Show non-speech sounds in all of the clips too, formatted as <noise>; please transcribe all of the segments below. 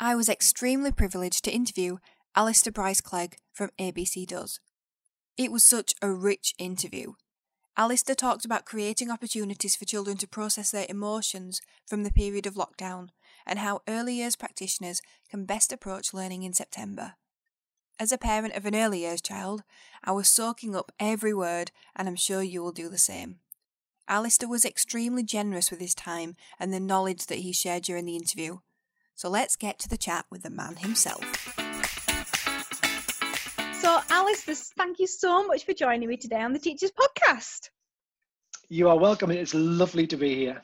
I was extremely privileged to interview Alistair Bryce Clegg from ABC Does. It was such a rich interview. Alistair talked about creating opportunities for children to process their emotions from the period of lockdown and how early years practitioners can best approach learning in September. As a parent of an early years child, I was soaking up every word, and I'm sure you will do the same. Alistair was extremely generous with his time and the knowledge that he shared during the interview, so let's get to the chat with the man himself. So, Alice, thank you so much for joining me today on the Teachers Podcast. You are welcome. It's lovely to be here.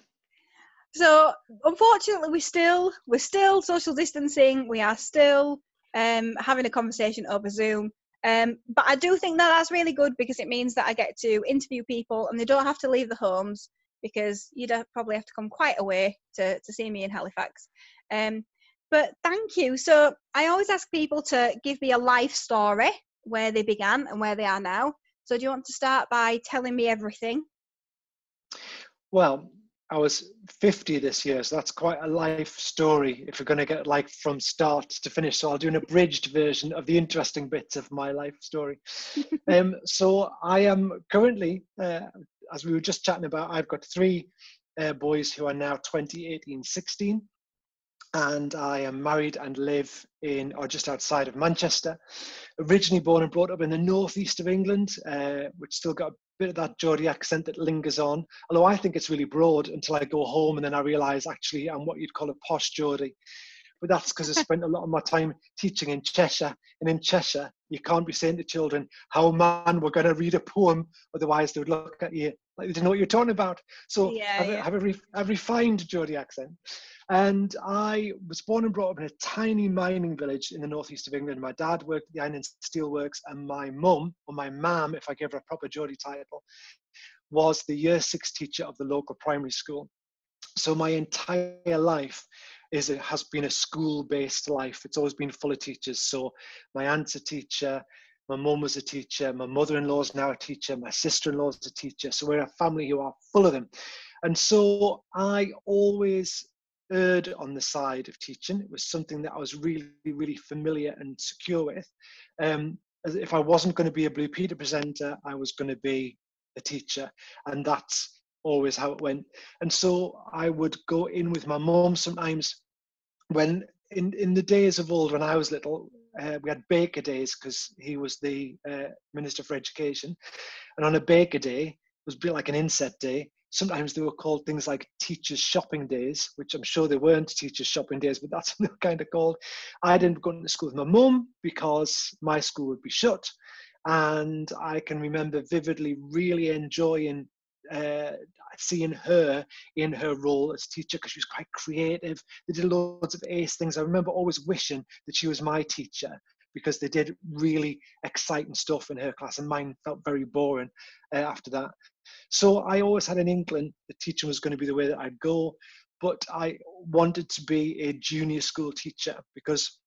So, unfortunately, we still we're still social distancing. We are still um, having a conversation over Zoom. Um, but I do think that that's really good because it means that I get to interview people and they don't have to leave the homes because you'd probably have to come quite a way to, to see me in Halifax. Um, but thank you. So I always ask people to give me a life story where they began and where they are now. So do you want to start by telling me everything? Well, I was 50 this year, so that's quite a life story if you're going to get like from start to finish. So I'll do an abridged version of the interesting bits of my life story. <laughs> um, so I am currently, uh, as we were just chatting about, I've got three uh, boys who are now 20, 18, 16 and I am married and live in or just outside of Manchester. Originally born and brought up in the northeast of England, uh, which still got a bit of that Geordie accent that lingers on. Although I think it's really broad until I go home and then I realise actually I'm what you'd call a posh Geordie. But that's because I spent a lot of my time teaching in Cheshire, and in Cheshire you can't be saying to children, "How man, we're going to read a poem," otherwise they would look at you like they didn't know what you're talking about. So yeah, I have, yeah. re- a refined Geordie accent. And I was born and brought up in a tiny mining village in the northeast of England. My dad worked at the Iron and Steel Works, and my mum, or my mam, if I give her a proper Geordie title, was the year six teacher of the local primary school. So my entire life is it has been a school-based life. It's always been full of teachers. So my aunt's a teacher, my mum was a teacher, my mother-in-law is now a teacher, my sister-in-law is a teacher. So we're a family who are full of them. And so I always erred on the side of teaching. It was something that I was really, really familiar and secure with. Um, if I wasn't going to be a Blue Peter presenter, I was going to be a teacher, and that's always how it went. And so I would go in with my mom sometimes when in in the days of old when I was little. Uh, we had baker days because he was the uh, minister for education, and on a baker day, it was a bit like an inset day sometimes they were called things like teachers shopping days which i'm sure they weren't teachers shopping days but that's <laughs> what they were kind of called i didn't go to school with my mum because my school would be shut and i can remember vividly really enjoying uh, seeing her in her role as teacher because she was quite creative. They did loads of ace things. I remember always wishing that she was my teacher because they did really exciting stuff in her class, and mine felt very boring uh, after that. So I always had an inkling that teaching was going to be the way that I'd go, but I wanted to be a junior school teacher because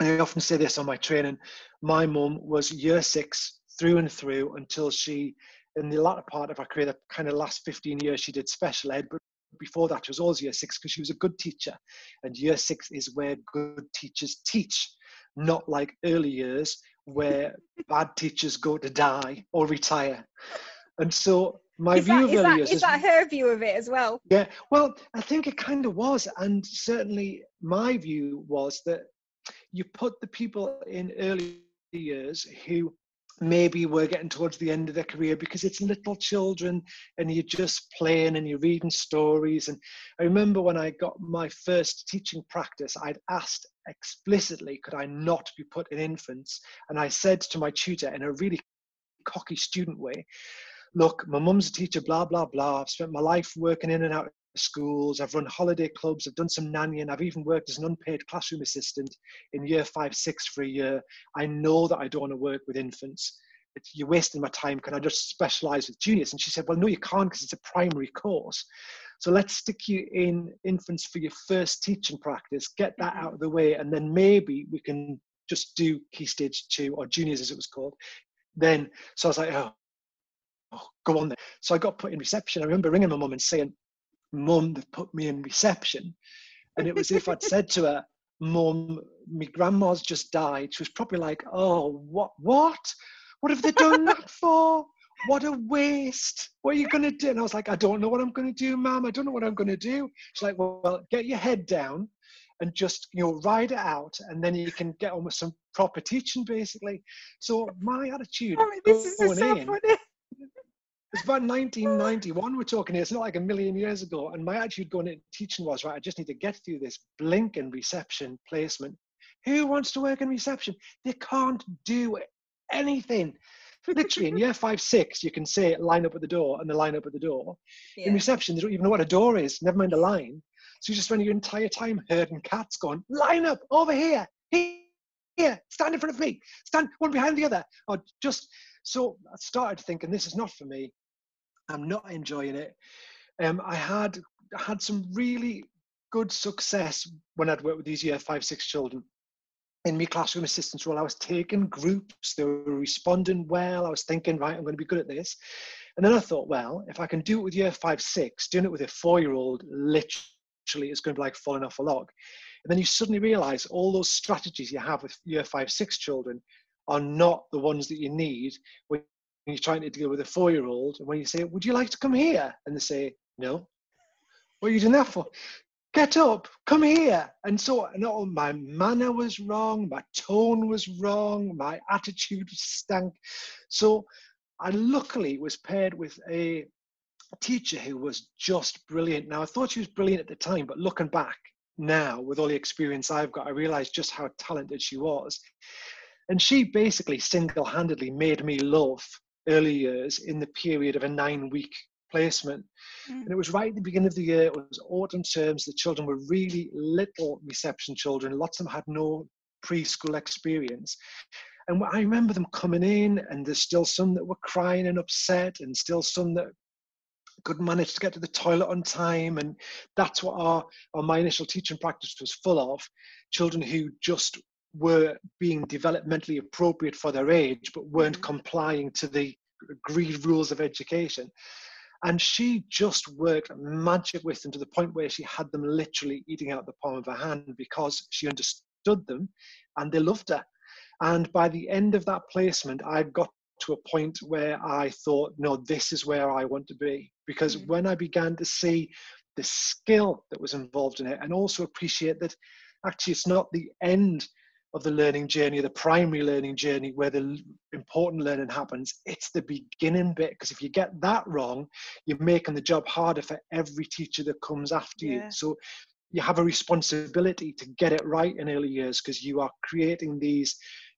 I often say this on my training. My mum was year six through and through until she, in the latter part of her career, the kind of last 15 years, she did special ed, but before that she was always year six because she was a good teacher. And year six is where good teachers teach, not like early years where <laughs> bad teachers go to die or retire. And so my is view that, of early is, is that her view of it as well? Yeah, well, I think it kind of was, and certainly my view was that you put the people in early years who maybe were getting towards the end of their career because it's little children and you're just playing and you're reading stories. And I remember when I got my first teaching practice, I'd asked explicitly, could I not be put in infants? And I said to my tutor in a really cocky student way, look, my mum's a teacher, blah, blah, blah. I've spent my life working in and out schools, I've run holiday clubs, I've done some nannying, I've even worked as an unpaid classroom assistant in year five, six for a year. I know that I don't want to work with infants. It's, you're wasting my time. Can I just specialize with juniors? And she said, Well, no, you can't because it's a primary course. So let's stick you in infants for your first teaching practice, get that out of the way, and then maybe we can just do key stage two or juniors as it was called. Then, so I was like, oh, oh go on then. So I got put in reception. I remember ringing my mum and saying, Mum, they've put me in reception. And it was if I'd said to her, Mum, my grandma's just died. She was probably like, Oh, what? What? What have they done that for? What a waste. What are you going to do? And I was like, I don't know what I'm going to do, ma'am. I don't know what I'm going to do. She's like, well, well, get your head down and just, you know, ride it out. And then you can get on with some proper teaching, basically. So my attitude this is so in, funny. It's about 1991 we're talking here. It's not like a million years ago. And my attitude going into teaching was, right, I just need to get through this blinking reception placement. Who wants to work in reception? They can't do anything. Literally in year five, six, you can say line up at the door and they line up at the door. In reception, they don't even know what a door is, never mind a line. So you just spend your entire time herding cats going, line up over here, here, here, stand in front of me, stand one behind the other. Or just so I started thinking this is not for me. I'm not enjoying it. Um, I had had some really good success when I'd worked with these year five, six children. In my classroom assistance role, I was taking groups, they were responding well. I was thinking, right, I'm going to be good at this. And then I thought, well, if I can do it with year five, six, doing it with a four year old literally is going to be like falling off a log. And then you suddenly realize all those strategies you have with year five, six children are not the ones that you need when you're trying to deal with a four year old. And when you say, Would you like to come here? And they say, No. What are you doing that for? Get up, come here. And so and all my manner was wrong, my tone was wrong, my attitude stank. So I luckily was paired with a teacher who was just brilliant. Now I thought she was brilliant at the time, but looking back now with all the experience I've got, I realized just how talented she was. And she basically single handedly made me love early years in the period of a nine week placement. Mm. And it was right at the beginning of the year, it was autumn terms. The children were really little reception children. Lots of them had no preschool experience. And I remember them coming in, and there's still some that were crying and upset, and still some that couldn't manage to get to the toilet on time. And that's what our, our my initial teaching practice was full of children who just were being developmentally appropriate for their age, but weren't Mhm. complying to the agreed rules of education. And she just worked magic with them to the point where she had them literally eating out the palm of her hand because she understood them and they loved her. And by the end of that placement, I got to a point where I thought, no, this is where I want to be. Because Mm. when I began to see the skill that was involved in it and also appreciate that actually it's not the end of the learning journey, the primary learning journey where the important learning happens. It's the beginning bit because if you get that wrong, you're making the job harder for every teacher that comes after Yeah. you. So you have a responsibility to get it right in early years because you are creating these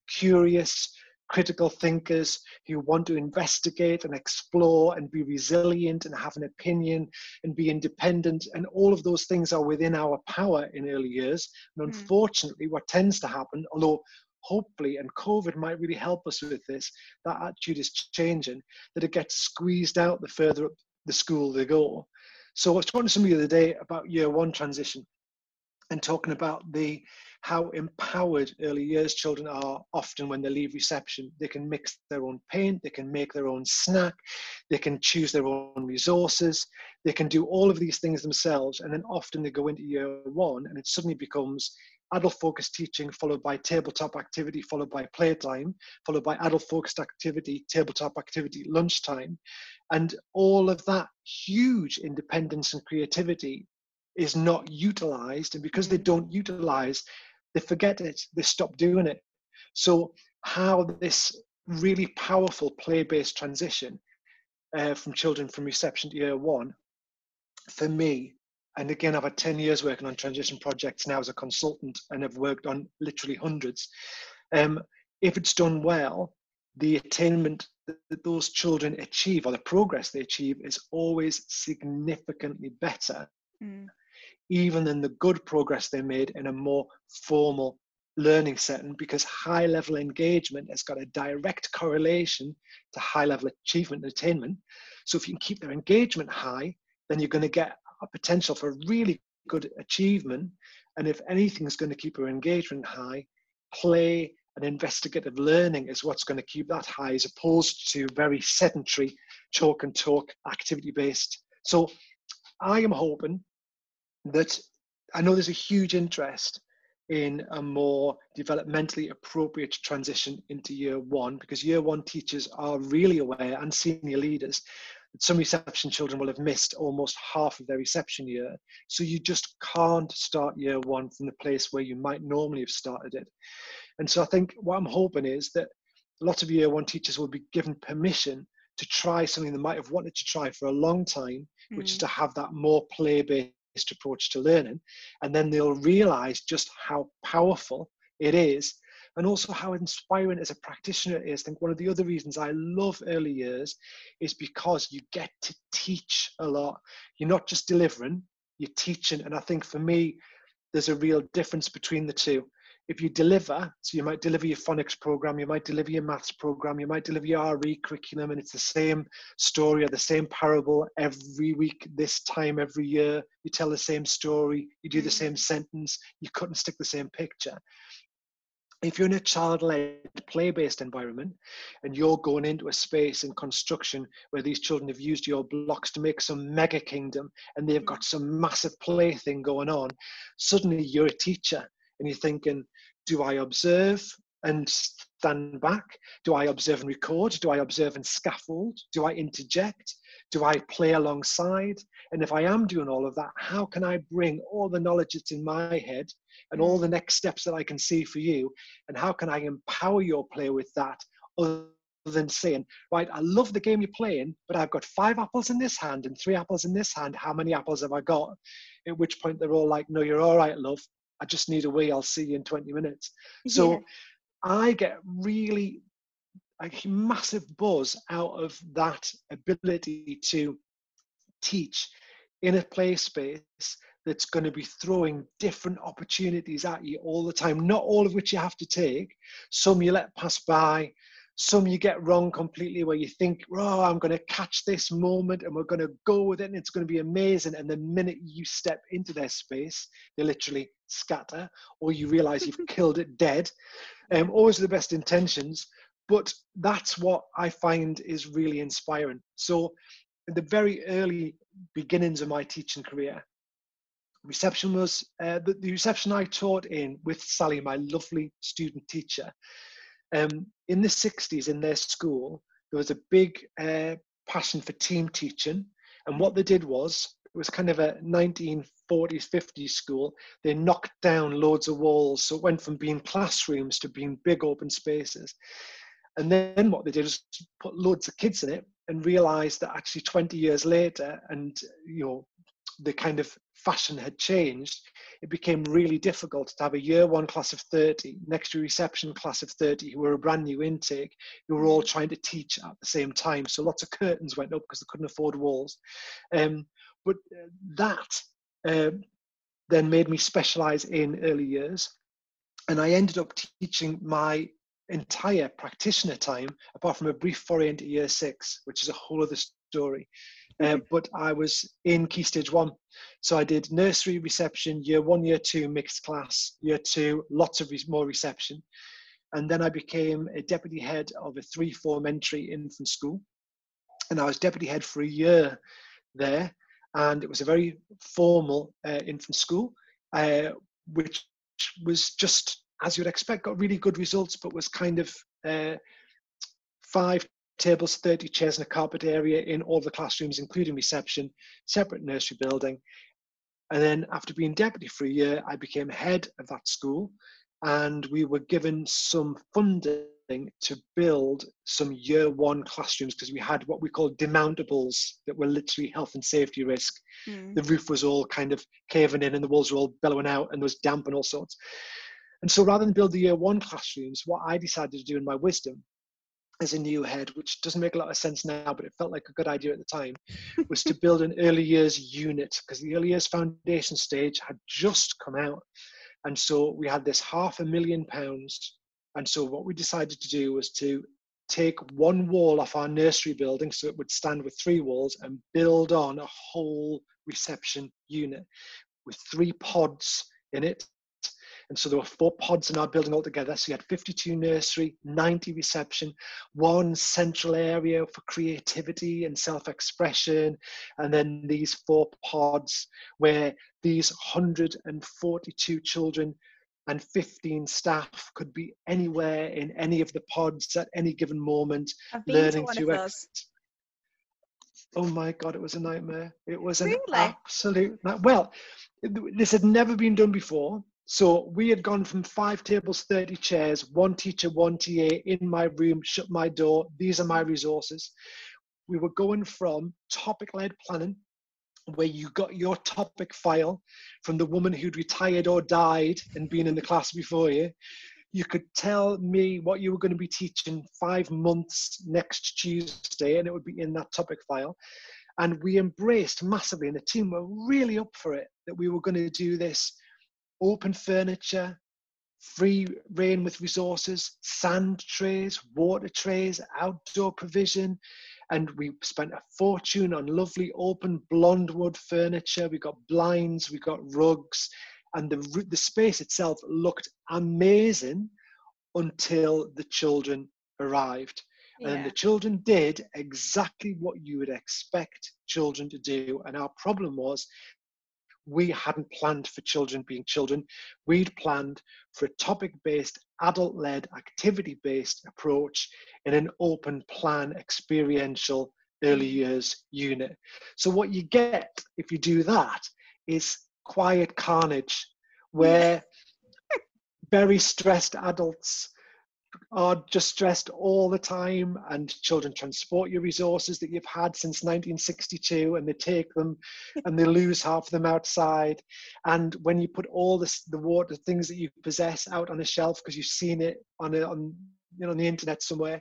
curious, critical thinkers who want to investigate and explore and be resilient and have an opinion and be independent. And all of those things are within our power in early years. And Mm. unfortunately, what tends to happen, although hopefully, and COVID might really help us with this, that attitude is changing, that it gets squeezed out the further up the school they go. So I was talking to somebody the other day about year one transition and talking about the how empowered early years children are often when they leave reception. They can mix their own paint, they can make their own snack, they can choose their own resources, they can do all of these things themselves. And then often they go into year one and it suddenly becomes adult focused teaching followed by tabletop activity, followed by playtime, followed by adult focused activity, tabletop activity, lunchtime. And all of that huge independence and creativity is not utilized. And because they don't utilize, they forget it, they stop doing it. So, how this really powerful play based transition uh, from children from reception to year one, for me, and again, I've had 10 years working on transition projects now as a consultant and have worked on literally hundreds. Um, if it's done well, the attainment that that those children achieve or the progress they achieve is always significantly better Mm. Even than the good progress they made in a more formal learning setting because high level engagement has got a direct correlation to high level achievement and attainment. So if you can keep their engagement high, then you're going to get a potential for really good achievement. And if anything is going to keep your engagement high, play and investigative learning is what's going to keep that high as opposed to very sedentary chalk and talk activity based. So I am hoping that I know there's a huge interest in a more developmentally appropriate transition into year one because year one teachers are really aware and senior leaders that some reception children will have missed almost half of their reception year. So you just can't start year one from the place where you might normally have started it. And so I think what I'm hoping is that a lot of year one teachers will be given permission to try something they might have wanted to try for a long time, mm. which is to have that more play based approach to learning and then they'll realize just how powerful it is and also how inspiring as a practitioner it is. I think one of the other reasons I love early years is because you get to teach a lot. You're not just delivering, you're teaching. And I think for me, there's a real difference between the two if you deliver, so you might deliver your phonics program, you might deliver your maths program, you might deliver your RE curriculum, and it's the same story or the same parable every week, this time every year. You tell the same story, you do the mm. same sentence, you couldn't stick the same picture. If you're in a child led play based environment and you're going into a space in construction where these children have used your blocks to make some mega kingdom and they've got mm. some massive play thing going on, suddenly you're a teacher and you're thinking, do I observe and stand back? Do I observe and record? Do I observe and scaffold? Do I interject? Do I play alongside? And if I am doing all of that, how can I bring all the knowledge that's in my head and all the next steps that I can see for you? And how can I empower your play with that other than saying, right, I love the game you're playing, but I've got five apples in this hand and three apples in this hand. How many apples have I got? At which point they're all like, no, you're all right, love. I just need a wee, I'll see you in 20 minutes. So yeah. I get really a massive buzz out of that ability to teach in a play space that's going to be throwing different opportunities at you all the time, not all of which you have to take. Some you let pass by, some you get wrong completely where you think, oh, I'm going to catch this moment and we're going to go with it and it's going to be amazing. And the minute you step into their space, they literally scatter or you realize you've <laughs> killed it dead. Um, always the best intentions. But that's what I find is really inspiring. So, in the very early beginnings of my teaching career, reception was uh, the, the reception I taught in with Sally, my lovely student teacher um, in the 60s, in their school, there was a big uh, passion for team teaching. And what they did was, it was kind of a 1940s, 50s school. They knocked down loads of walls. So it went from being classrooms to being big open spaces. And then what they did was put loads of kids in it and realized that actually 20 years later, and you know, the kind of fashion had changed, it became really difficult to have a year one class of 30 next to a reception class of 30 who were a brand new intake, who were all trying to teach at the same time. So lots of curtains went up because they couldn't afford walls. Um, but uh, that uh, then made me specialize in early years. And I ended up teaching my entire practitioner time, apart from a brief foray into year six, which is a whole other story. Uh, but I was in Key Stage 1. So I did nursery reception, year one, year two, mixed class, year two, lots of re- more reception. And then I became a deputy head of a three form entry infant school. And I was deputy head for a year there. And it was a very formal uh, infant school, uh, which was just, as you'd expect, got really good results, but was kind of uh, five tables, 30 chairs and a carpet area in all the classrooms, including reception, separate nursery building. And then after being deputy for a year, I became head of that school and we were given some funding to build some year one classrooms because we had what we call demountables that were literally health and safety risk. Mm. The roof was all kind of caving in and the walls were all bellowing out and there was damp and all sorts. And so rather than build the year one classrooms, what I decided to do in my wisdom as a new head, which doesn't make a lot of sense now, but it felt like a good idea at the time, was to build an <laughs> early years unit because the early years foundation stage had just come out. And so we had this half a million pounds. And so what we decided to do was to take one wall off our nursery building so it would stand with three walls and build on a whole reception unit with three pods in it and so there were four pods in our building altogether. So you had 52 nursery, 90 reception, one central area for creativity and self expression, and then these four pods where these 142 children and 15 staff could be anywhere in any of the pods at any given moment, learning to, to ex- Oh my God, it was a nightmare. It was an really? absolute Well, this had never been done before. So we had gone from five tables, 30 chairs, one teacher, one TA in my room, shut my door. These are my resources. We were going from topic led planning, where you got your topic file from the woman who'd retired or died and been in the class before you. You could tell me what you were going to be teaching five months next Tuesday, and it would be in that topic file. And we embraced massively, and the team were really up for it that we were going to do this open furniture, free reign with resources, sand trays, water trays, outdoor provision. And we spent a fortune on lovely open blonde wood furniture. We got blinds, we got rugs, and the, the space itself looked amazing until the children arrived. Yeah. And the children did exactly what you would expect children to do. And our problem was we hadn't planned for children being children. We'd planned for a topic based, adult led, activity based approach in an open plan, experiential early years unit. So, what you get if you do that is quiet carnage where very stressed adults are just stressed all the time and children transport your resources that you've had since 1962 and they take them <laughs> and they lose half of them outside. And when you put all this the water things that you possess out on a shelf because you've seen it on a, on you know on the internet somewhere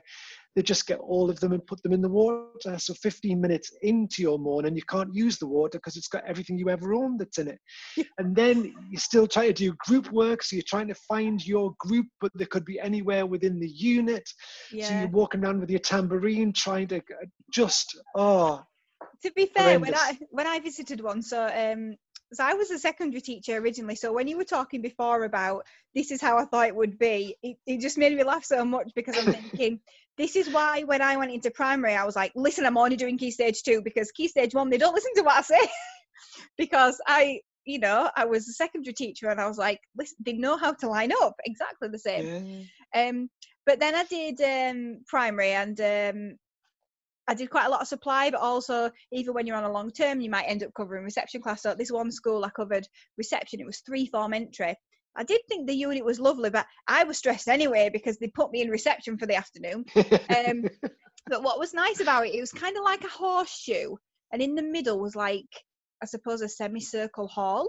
they just get all of them and put them in the water. So 15 minutes into your morning, you can't use the water because it's got everything you ever owned that's in it. <laughs> and then you still try to do group work. So you're trying to find your group, but they could be anywhere within the unit. Yeah. So you're walking around with your tambourine trying to just, oh. To be fair, horrendous. when I when I visited one, so um, so I was a secondary teacher originally. So when you were talking before about this is how I thought it would be, it, it just made me laugh so much because I'm thinking <laughs> this is why when I went into primary, I was like, listen, I'm only doing key stage two because key stage one, they don't listen to what I say. <laughs> because I, you know, I was a secondary teacher and I was like, listen, they know how to line up exactly the same. Yeah. Um, but then I did um, primary and um, I did quite a lot of supply, but also even when you're on a long term, you might end up covering reception class. So at this one school I covered reception, it was three form entry. I did think the unit was lovely, but I was stressed anyway because they put me in reception for the afternoon. Um, <laughs> but what was nice about it, it was kind of like a horseshoe, and in the middle was like, I suppose, a semicircle hall,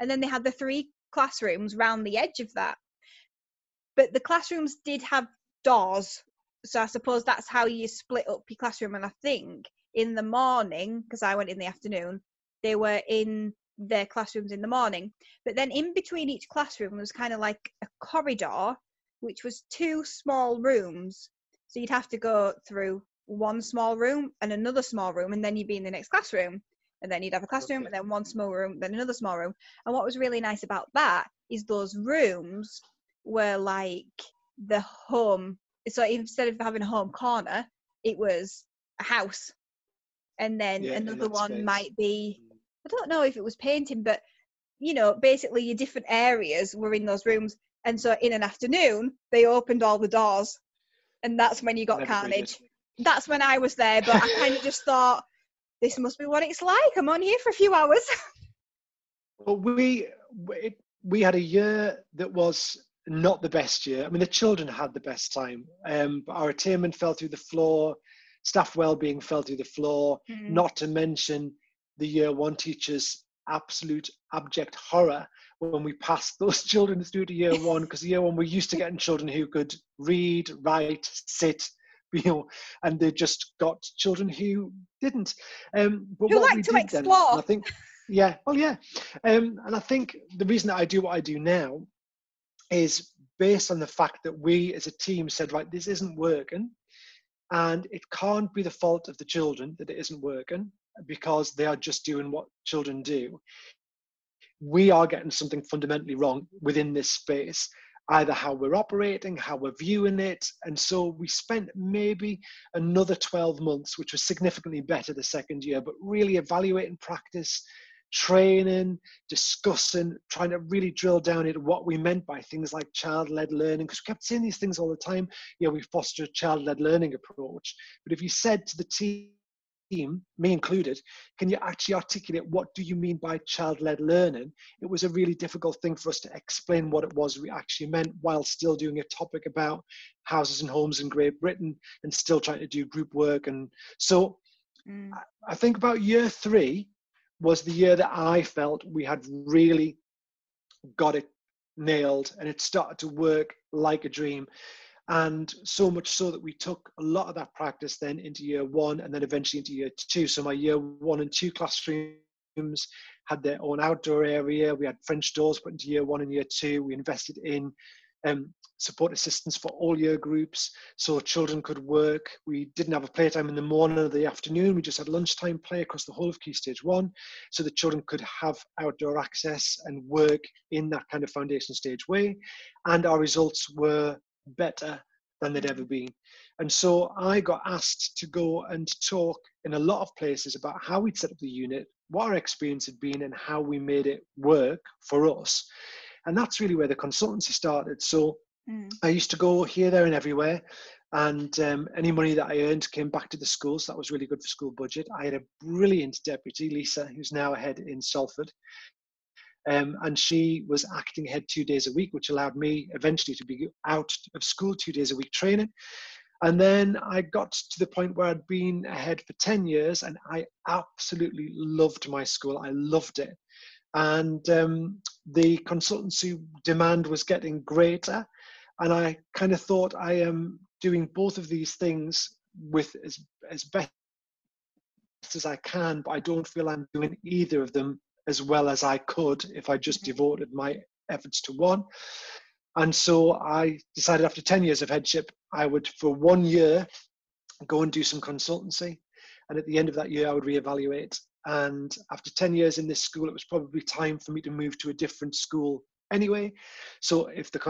and then they had the three classrooms round the edge of that. But the classrooms did have doors, so I suppose that's how you split up your classroom. And I think in the morning, because I went in the afternoon, they were in their classrooms in the morning. But then in between each classroom was kind of like a corridor, which was two small rooms. So you'd have to go through one small room and another small room, and then you'd be in the next classroom. And then you'd have a classroom, okay. and then one small room, then another small room. And what was really nice about that is those rooms were like the home. So instead of having a home corner, it was a house. And then yeah, another one space. might be mm. I don't know if it was painting, but you know, basically your different areas were in those rooms. And so in an afternoon, they opened all the doors. And that's when you got Never carnage. That's when I was there, but I kind of just <laughs> thought, this must be what it's like. I'm on here for a few hours. <laughs> well, we we had a year that was not the best year. I mean, the children had the best time, um, but our attainment fell through the floor, staff well-being fell through the floor. Mm-hmm. Not to mention the year one teachers absolute abject horror when we passed <laughs> those children through to year one because year one we're used to getting children who could read write sit <laughs> you know, and they just got children who didn't. Um, but what like we to did then, explore. and I think, yeah, well, yeah, um, and I think the reason that I do what I do now is based on the fact that we as a team said, right, this isn't working, and it can't be the fault of the children that it isn't working because they are just doing what children do. We are getting something fundamentally wrong within this space, either how we're operating, how we're viewing it. And so we spent maybe another 12 months, which was significantly better the second year, but really evaluating practice, training, discussing, trying to really drill down into what we meant by things like child-led learning, because we kept saying these things all the time. You know, we foster a child-led learning approach. But if you said to the team, me included, can you actually articulate what do you mean by child-led learning? It was a really difficult thing for us to explain what it was we actually meant while still doing a topic about houses and homes in Great Britain and still trying to do group work. And so Mm. I think about year three was the year that I felt we had really got it nailed and it started to work like a dream. And so much so that we took a lot of that practice then into year one and then eventually into year two. So my year one and two classrooms had their own outdoor area. We had French doors put into year one and year two. We invested in um, support assistance for all year groups so children could work. We didn't have a playtime in the morning or the afternoon. We just had lunchtime play across the whole of Key Stage 1 so the children could have outdoor access and work in that kind of foundation stage way. And our results were better than they'd ever been. And so I got asked to go and talk in a lot of places about how we'd set up the unit, what our experience had been, and how we made it work for us. And that's really where the consultancy started. So Mm. I used to go here, there, and everywhere. And um, any money that I earned came back to the schools. So that was really good for school budget. I had a brilliant deputy, Lisa, who's now a head in Salford. Um, and she was acting head two days a week, which allowed me eventually to be out of school two days a week training. And then I got to the point where I'd been ahead for 10 years and I absolutely loved my school. I loved it. And um, the consultancy demand was getting greater and I kind of thought I am doing both of these things with as as best as I can, but I don't feel I'm doing either of them as well as I could if I just devoted my efforts to one. And so I decided after 10 years of headship, I would for one year go and do some consultancy. And at the end of that year, I would reevaluate. And after 10 years in this school, it was probably time for me to move to a different school anyway. So if the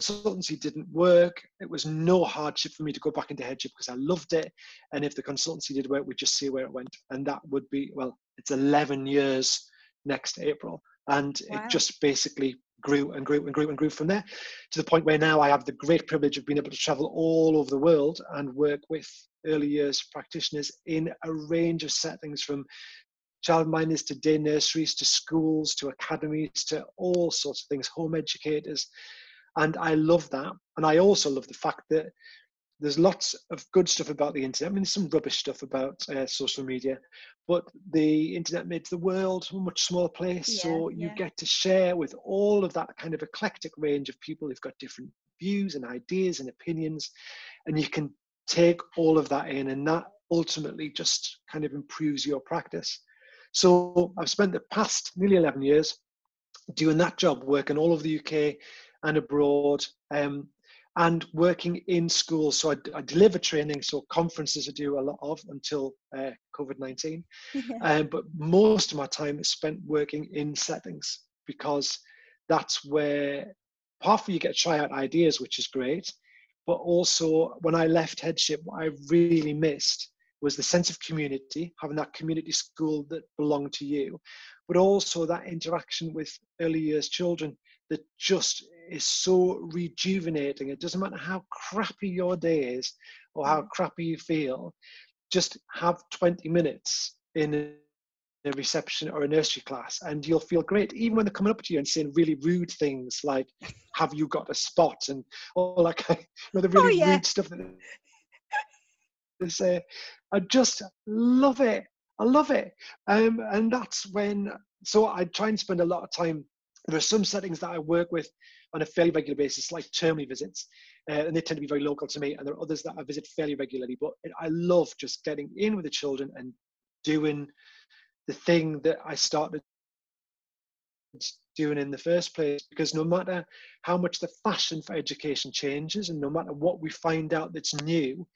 consultancy didn't work, it was no hardship for me to go back into headship because I loved it. And if the consultancy did work, we'd just see where it went. And that would be, well, it's 11 years next April. And Wow. it just basically grew and grew and grew and grew from there to the point where now I have the great privilege of being able to travel all over the world and work with early years practitioners in a range of settings from child childminders to day nurseries to schools to academies to all sorts of things, home educators. And I love that. And I also love the fact that there's lots of good stuff about the internet. I mean, there's some rubbish stuff about uh, social media, but the internet made the world a much smaller place. so you yeah. get to share with all of that kind of eclectic range of people who've got different views and ideas and opinions, and you can take all of that in, and that ultimately just kind of improves your practice. So I've spent the past nearly 11 years doing that job, working all over the UK and abroad, um, and working in schools. So I, I deliver training, so conferences I do a lot of until uh, COVID 19. <laughs> Um, but most of my time is spent working in settings because that's where of you get to try out ideas, which is great. But also, when I left headship, what I really missed was the sense of community, having that community school that belonged to you, but also that interaction with early years children that just is so rejuvenating. It doesn't matter how crappy your day is or how mm. crappy you feel, just have 20 minutes in a a reception or a nursery class and you'll feel great even when they're coming up to you and saying really rude things like have you got a spot and all that kind you know the really yeah. rude stuff that they say i just love it i love it um, and that's when so i try and spend a lot of time There are some settings that I work with on a fairly regular basis, like termly visits, uh, and they tend to be very local to me. And there are others that I visit fairly regularly. But I love just getting in with the children and doing the thing that I started doing in the first place because no matter how much the fashion for education changes and no matter what we find out that's new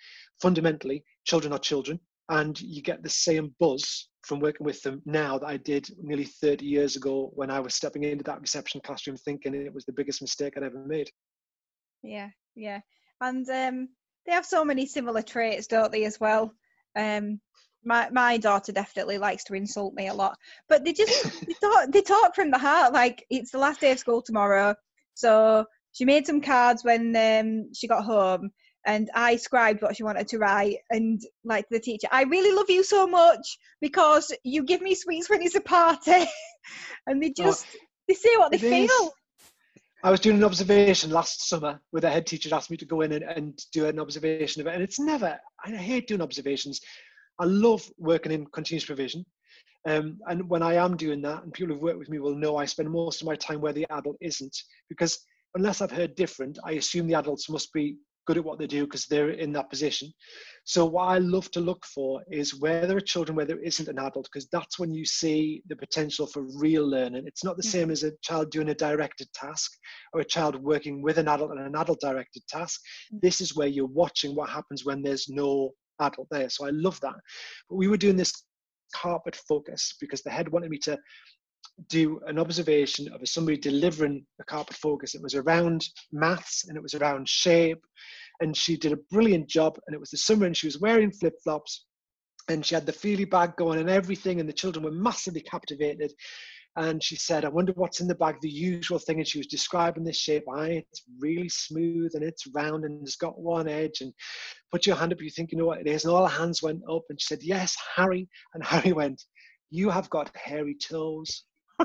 fundamentally children are children and you get the same buzz from working with them now that I did nearly 30 years ago when I was stepping into that reception classroom thinking it was the biggest mistake I'd ever made. Yeah, yeah. And um, they have so many similar traits, don't they, as well? Um, my my daughter definitely likes to insult me a lot, but they just <laughs> they talk they talk from the heart. Like it's the last day of school tomorrow, so she made some cards when um, she got home, and I scribed what she wanted to write. And like the teacher, I really love you so much because you give me sweets when it's a party, <laughs> and they just oh, they say what they feel. Is. I was doing an observation last summer where the head teacher asked me to go in and, and do an observation of it. And it's never, I hate doing observations I love working in continuous provision. Um, and when I am doing that, and people who've worked with me will know I spend most of my time where the adult isn't, because unless I've heard different, I assume the adults must be good at what they do because they're in that position. So what I love to look for is where there are children where there isn't an adult, because that's when you see the potential for real learning. It's not the mm-hmm. same as a child doing a directed task or a child working with an adult and an adult directed task. Mm. This is where you're watching what happens when there's no adult there. So I love that. But we were doing this carpet focus because the head wanted me to do an observation of somebody delivering a carpet focus. It was around maths and it was around shape. And she did a brilliant job. And it was the summer and she was wearing flip flops and she had the feely bag going and everything. And the children were massively captivated and she said, I wonder what's in the bag, the usual thing. And she was describing this shape. I, it's really smooth and it's round and it's got one edge. And put your hand up, you think you know what it is. And all her hands went up. And she said, Yes, Harry. And <laughs> Harry went, You have got hairy toes. <laughs>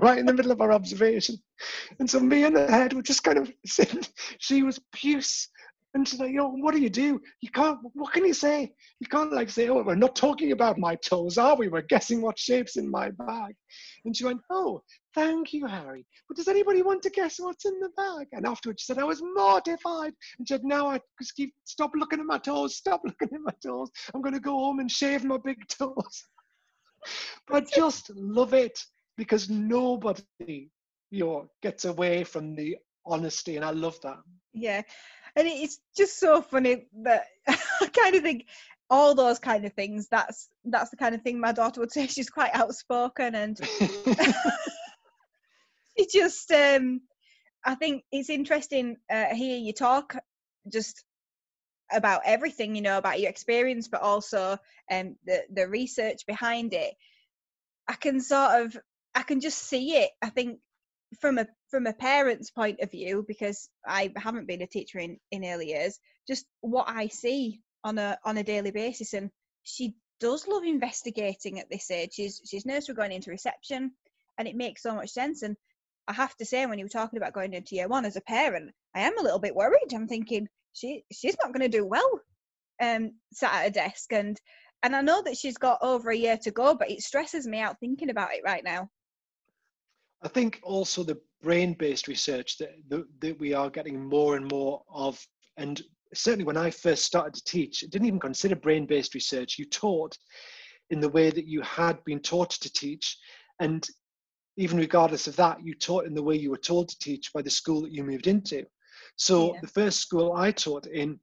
right in the middle of our observation. And so me and the head were just kind of sitting. She was puce and she's like, know, what do you do? You can't, what can you say? You can't like say, oh, we're not talking about my toes, are we? We're guessing what shape's in my bag. And she went, oh, thank you, Harry. But does anybody want to guess what's in the bag? And afterwards she said, I was mortified. And she said, now I just keep, stop looking at my toes, stop <laughs> looking at my toes. I'm going to go home and shave my big toes. <laughs> but I just love it because nobody, you know, gets away from the honesty. And I love that. Yeah and it's just so funny that <laughs> I kind of think all those kind of things. That's that's the kind of thing my daughter would say. <laughs> She's quite outspoken, and <laughs> she just. Um, I think it's interesting uh, here you talk just about everything you know about your experience, but also um, the the research behind it. I can sort of I can just see it. I think from a from a parent's point of view because i haven't been a teacher in in early years just what i see on a on a daily basis. And she does love investigating at this age. She's she's nursery going into reception and it makes so much sense. And i have to say when you were talking about going into year one as a parent i am a little bit worried. I'm thinking she she's not going to do well um sat at a desk. And and i know that she's got over a year to go but it stresses me out thinking about it right now I think also the brain-based research that, that we are getting more and more of, and certainly when I first started to teach, it didn't even consider brain-based research. You taught in the way that you had been taught to teach, and even regardless of that, you taught in the way you were told to teach by the school that you moved into. So yeah. the first school I taught in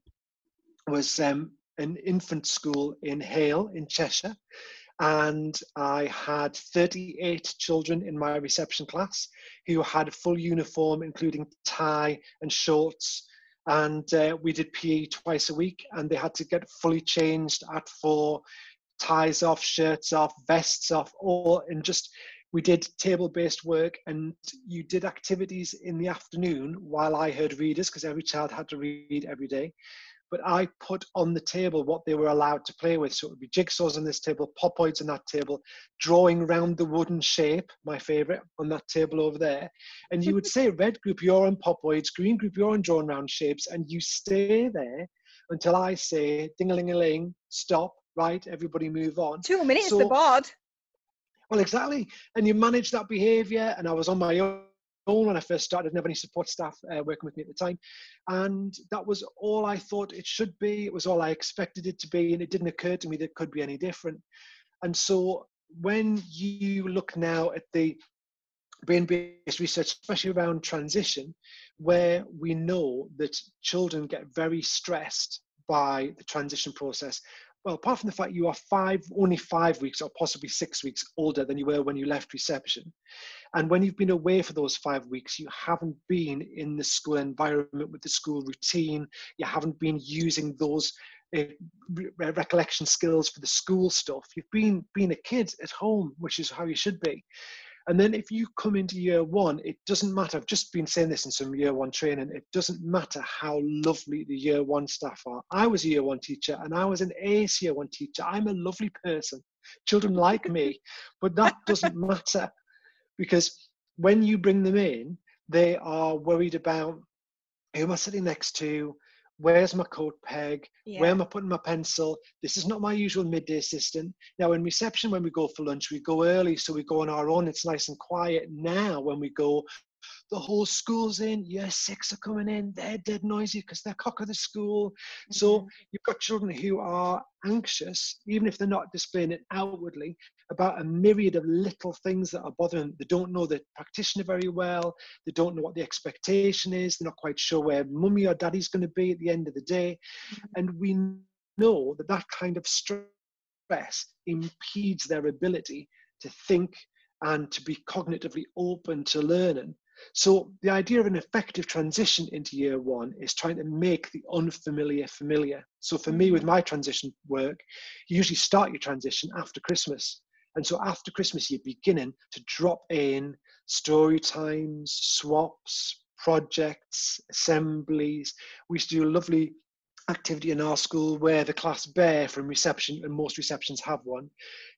was um, an infant school in Hale in Cheshire, and I had 38 children in my reception class who had full uniform, including tie and shorts. And uh, we did PE twice a week, and they had to get fully changed at four, ties off, shirts off, vests off, all and just we did table-based work and you did activities in the afternoon while I heard readers because every child had to read every day but I put on the table what they were allowed to play with. So it would be jigsaws on this table, popoids on that table, drawing round the wooden shape, my favorite, on that table over there. And you would <laughs> say, red group, you're on popoids, green group, you're on drawing round shapes, and you stay there until I say, ding a ling a ling, stop, right, everybody move on. Two minutes, so, the board. Well, exactly. And you manage that behavior. And I was on my own when I first started. I didn't have any support staff uh, working with me at the time. And that was all I thought it should be. It was all I expected it to be. And it didn't occur to me that it could be any different. And so when you look now at the brain-based research, especially around transition, where we know that children get very stressed by the transition process well, apart from the fact you are five, only five weeks or possibly six weeks older than you were when you left reception. And when you've been away for those five weeks, you haven't been in the school environment with the school routine, you haven't been using those uh, re- recollection skills for the school stuff. You've been being a kid at home, which is how you should be. And then if you come into year one, it doesn't matter. I've just been saying this in some year one training. It doesn't matter how lovely the year one staff are. I was a year one teacher and I was an ACE year one teacher. I'm a lovely person. Children like me, but that doesn't <laughs> matter because when you bring them in, they are worried about who am I sitting next to? Where's my coat peg? Yeah. Where am I putting my pencil? This is not my usual midday assistant. Now, in reception, when we go for lunch, we go early, so we go on our own. It's nice and quiet. Now, when we go, the whole school's in. Year six are coming in. They're dead noisy because they're cock of the school. Mm-hmm. So you've got children who are anxious, even if they're not displaying it outwardly, about a myriad of little things that are bothering them. They don't know the practitioner very well. They don't know what the expectation is. They're not quite sure where mummy or daddy's going to be at the end of the day. Mm-hmm. And we know that that kind of stress impedes their ability to think and to be cognitively open to learning. So the idea of an effective transition into year one is trying to make the unfamiliar familiar. So for me, mm-hmm. with my transition work, you usually start your transition after Christmas. And so after Christmas, you're beginning to drop in story times, swaps, projects, assemblies. We used to do a lovely activity in our school where the class bear from reception, and most receptions have one,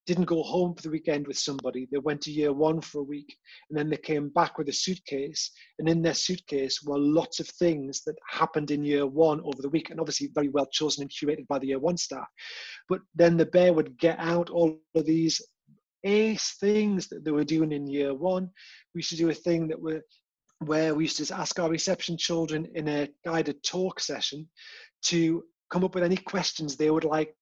didn't go home for the weekend with somebody. They went to year one for a week and then they came back with a suitcase. And in their suitcase were lots of things that happened in year one over the week, and obviously very well chosen and curated by the year one staff. But then the bear would get out all of these ace things that they were doing in year one. We used to do a thing that were where we used to ask our reception children in a guided talk session to come up with any questions they would like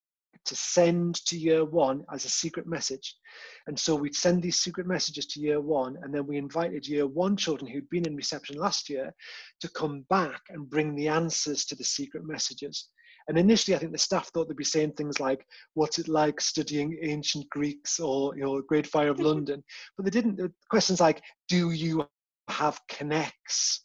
to send to year one as a secret message. And so we'd send these secret messages to year one, and then we invited year one children who'd been in reception last year to come back and bring the answers to the secret messages. And initially, I think the staff thought they'd be saying things like, "What's it like studying ancient Greeks?" or you know, "Great Fire of <laughs> London," but they didn't. Questions like, "Do you have connects?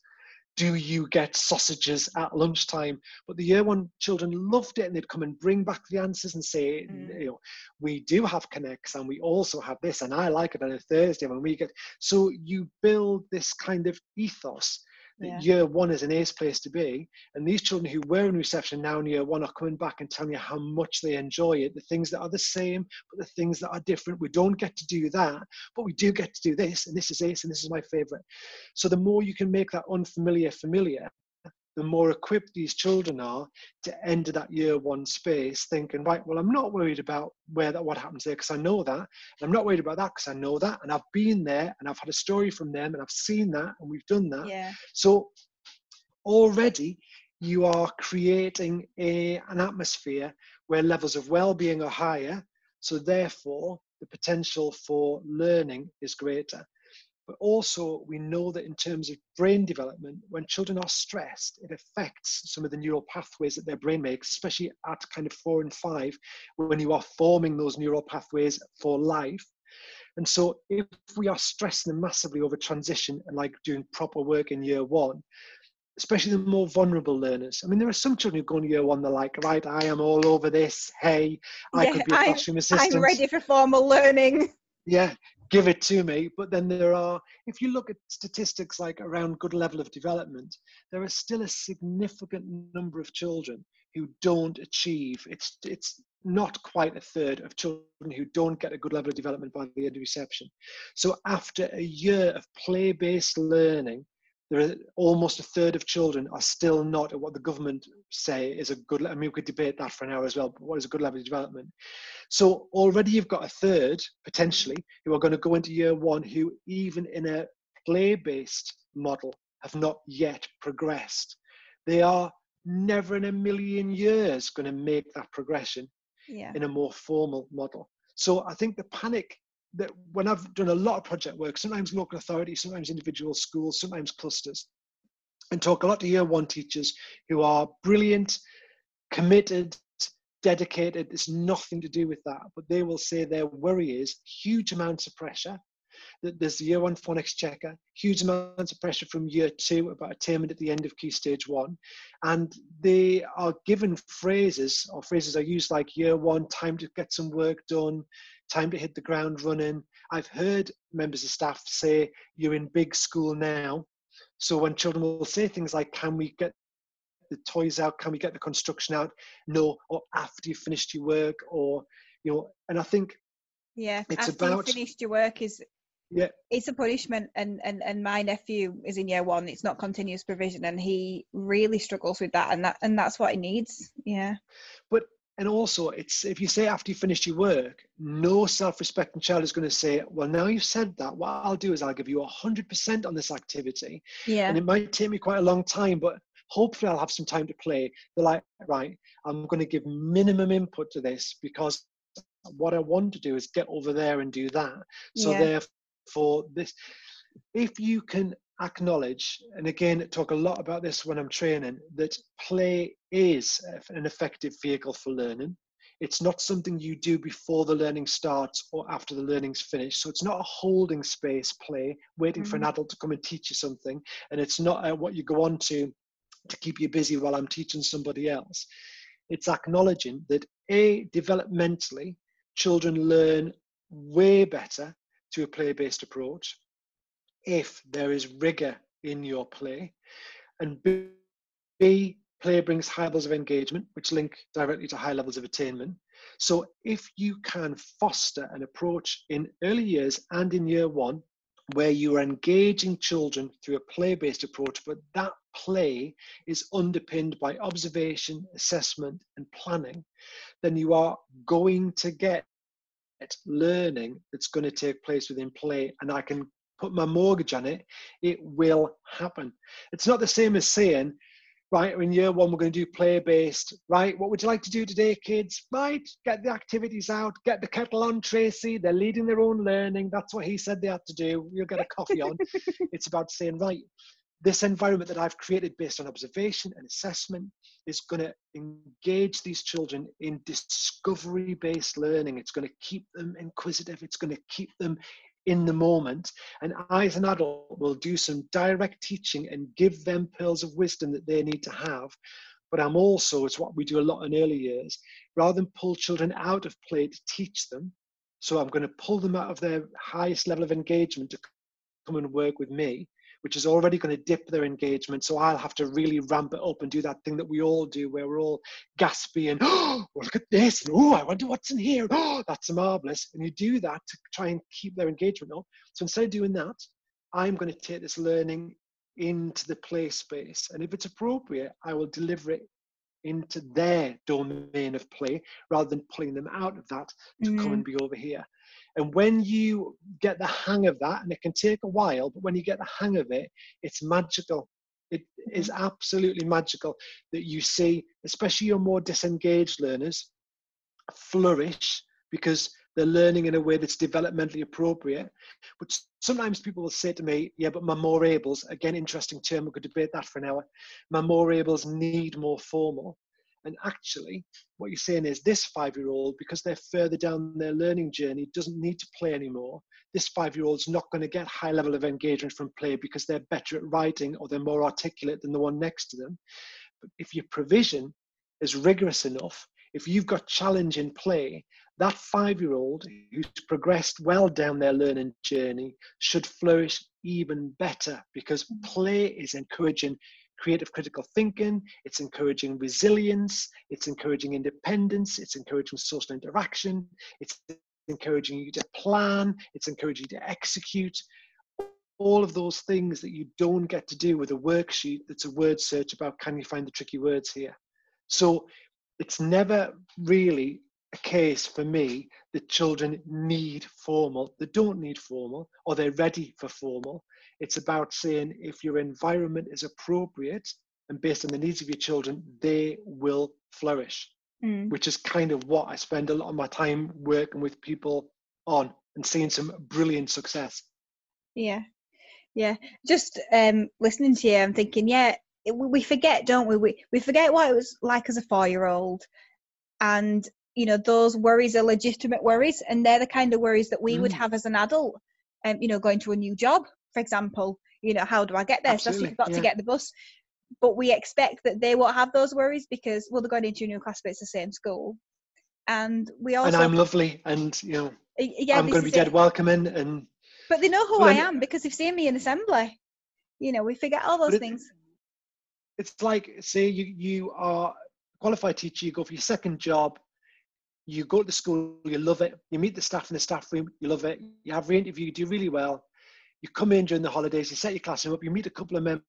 do you get sausages at lunchtime? But the year one children loved it and they'd come and bring back the answers and say, mm. you know, we do have connects and we also have this and I like it on a Thursday when we get, so you build this kind of ethos yeah. year one is an ace place to be. And these children who were in reception now in year one are coming back and telling you how much they enjoy it. The things that are the same, but the things that are different. We don't get to do that, but we do get to do this. And this is ace, and this is my favorite. So the more you can make that unfamiliar familiar, the more equipped these children are to enter that year one space thinking, right, well, I'm not worried about where that what happens there because I know that. And I'm not worried about that because I know that. And I've been there and I've had a story from them and I've seen that and we've done that. Yeah. So already you are creating a, an atmosphere where levels of well-being are higher. So therefore, the potential for learning is greater. But also, we know that in terms of brain development, when children are stressed, it affects some of the neural pathways that their brain makes, especially at kind of four and five, when you are forming those neural pathways for life. And so, if we are stressing them massively over transition and like doing proper work in year one, especially the more vulnerable learners. I mean, there are some children who go in year one, they're like, right, I am all over this. Hey, I yeah, could be a classroom I'm, assistant. I'm ready for formal learning. Yeah, give it to me. But then there are, if you look at statistics like around good level of development, there are still a significant number of children who don't achieve. It's it's not quite a third of children who don't get a good level of development by the end of reception. So after a year of play-based learning, there are almost a third of children are still not at what the government say is a good. I mean, we could debate that for an hour as well. But what is a good level of development? So already you've got a third potentially who are going to go into year one who, even in a play-based model, have not yet progressed. They are never in a million years going to make that progression Yeah. in a more formal model. So I think the panic that when I've done a lot of project work, sometimes local authorities, sometimes individual schools, sometimes clusters, and talk a lot to year one teachers who are brilliant, committed, dedicated. It's nothing to do with that, but they will say their worry is huge amounts of pressure. That there's the year one phonics checker, huge amounts of pressure from year two about attainment at the end of key stage one, and they are given phrases or phrases are used like year one, time to get some work done, time to hit the ground running. I've heard members of staff say, You're in big school now. So when children will say things like, Can we get the toys out? Can we get the construction out? No, or after you've finished your work, or, you know, and I think, Yeah. It's After about- you finished your work is yeah, it's a punishment and, and and my nephew is in year one. It's not continuous provision and he really struggles with that and that and that's what he needs. Yeah. But and also it's if you say after you finish your work no self-respecting child is going to say well now you've said that what i'll do is i'll give you 100% on this activity. Yeah. And it might take me quite a long time but hopefully i'll have some time to play. They're like right i'm going to give minimum input to this because what i want to do is get over there and do that. So Yeah. therefore this. If you can acknowledge and again talk a lot about this when i'm training that play is an effective vehicle for learning. It's not something you do before the learning starts or after the learning's finished. So it's not a holding space play waiting for an adult to come and teach you something and it's not uh, what you go on to to keep you busy while i'm teaching somebody else. It's acknowledging that a developmentally children learn way better to a play-based approach if there is rigor in your play. And b, B, play brings high levels of engagement which link directly to high levels of attainment. So if you can foster an approach in early years and in year one where you are engaging children through a play-based approach but that play is underpinned by observation assessment and planning then you are going to get learning that's going to take place within play and i can put my mortgage on it it will happen. It's not the same as saying right in year one we're going to do play based right what would you like to do today kids? Right get the activities out get the kettle on tracy. They're leading their own learning. That's what he said they had to do. You'll get a coffee on. <laughs> It's about saying right this environment that I've created based on observation and assessment is going to engage these children in discovery based learning. It's going to keep them inquisitive, it's going to keep them in the moment. And I, as an adult, will do some direct teaching and give them pearls of wisdom that they need to have. But I'm also, it's what we do a lot in early years, rather than pull children out of play to teach them. So I'm going to pull them out of their highest level of engagement to come and work with me which is already going to dip their engagement. So I'll have to really ramp it up and do that thing that we all do, where we're all gaspy and oh, look at this, and oh, I wonder what's in here. Oh, that's marvelous. And you do that to try and keep their engagement up. So instead of doing that, I'm going to take this learning into the play space, and if it's appropriate, I will deliver it into their domain of play rather than pulling them out of that to come Mm. and be over here. And when you get the hang of that, and it can take a while, but when you get the hang of it, it's magical. It mm-hmm. is absolutely magical that you see, especially your more disengaged learners, flourish because they're learning in a way that's developmentally appropriate. But sometimes people will say to me, yeah, but my more ables, again, interesting term, we could debate that for an hour. My more ables need more formal. And actually, what you're saying is this five year old, because they're further down their learning journey, doesn't need to play anymore. This five year old's not going to get high level of engagement from play because they're better at writing or they're more articulate than the one next to them. But if your provision is rigorous enough, if you've got challenge in play, that five year old who's progressed well down their learning journey should flourish even better because play is encouraging creative critical thinking, it's encouraging resilience, it's encouraging independence, it's encouraging social interaction, it's encouraging you to plan, it's encouraging you to execute. all of those things that you don't get to do with a worksheet that's a word search about can you find the tricky words here. So it's never really a case for me that children need formal, they don't need formal, or they're ready for formal. It's about saying if your environment is appropriate and based on the needs of your children, they will flourish, mm. which is kind of what I spend a lot of my time working with people on and seeing some brilliant success. Yeah, yeah. Just um, listening to you, I'm thinking, yeah, we forget, don't we? We we forget what it was like as a four year old, and you know those worries are legitimate worries, and they're the kind of worries that we mm. would have as an adult. Um, you know, going to a new job, for example. You know, how do I get there? Absolutely. So you've got yeah. to get the bus, but we expect that they won't have those worries because well, they're going into a new class, but it's the same school, and we also. And I'm lovely, and you know, yeah, I'm going to be dead it. welcoming, and. But they know who I am because they've seen me in assembly. You know, we forget all those it, things it's like say you you are a qualified teacher you go for your second job you go to the school you love it you meet the staff in the staff room you love it you have re-interview you do really well you come in during the holidays you set your classroom up you meet a couple of members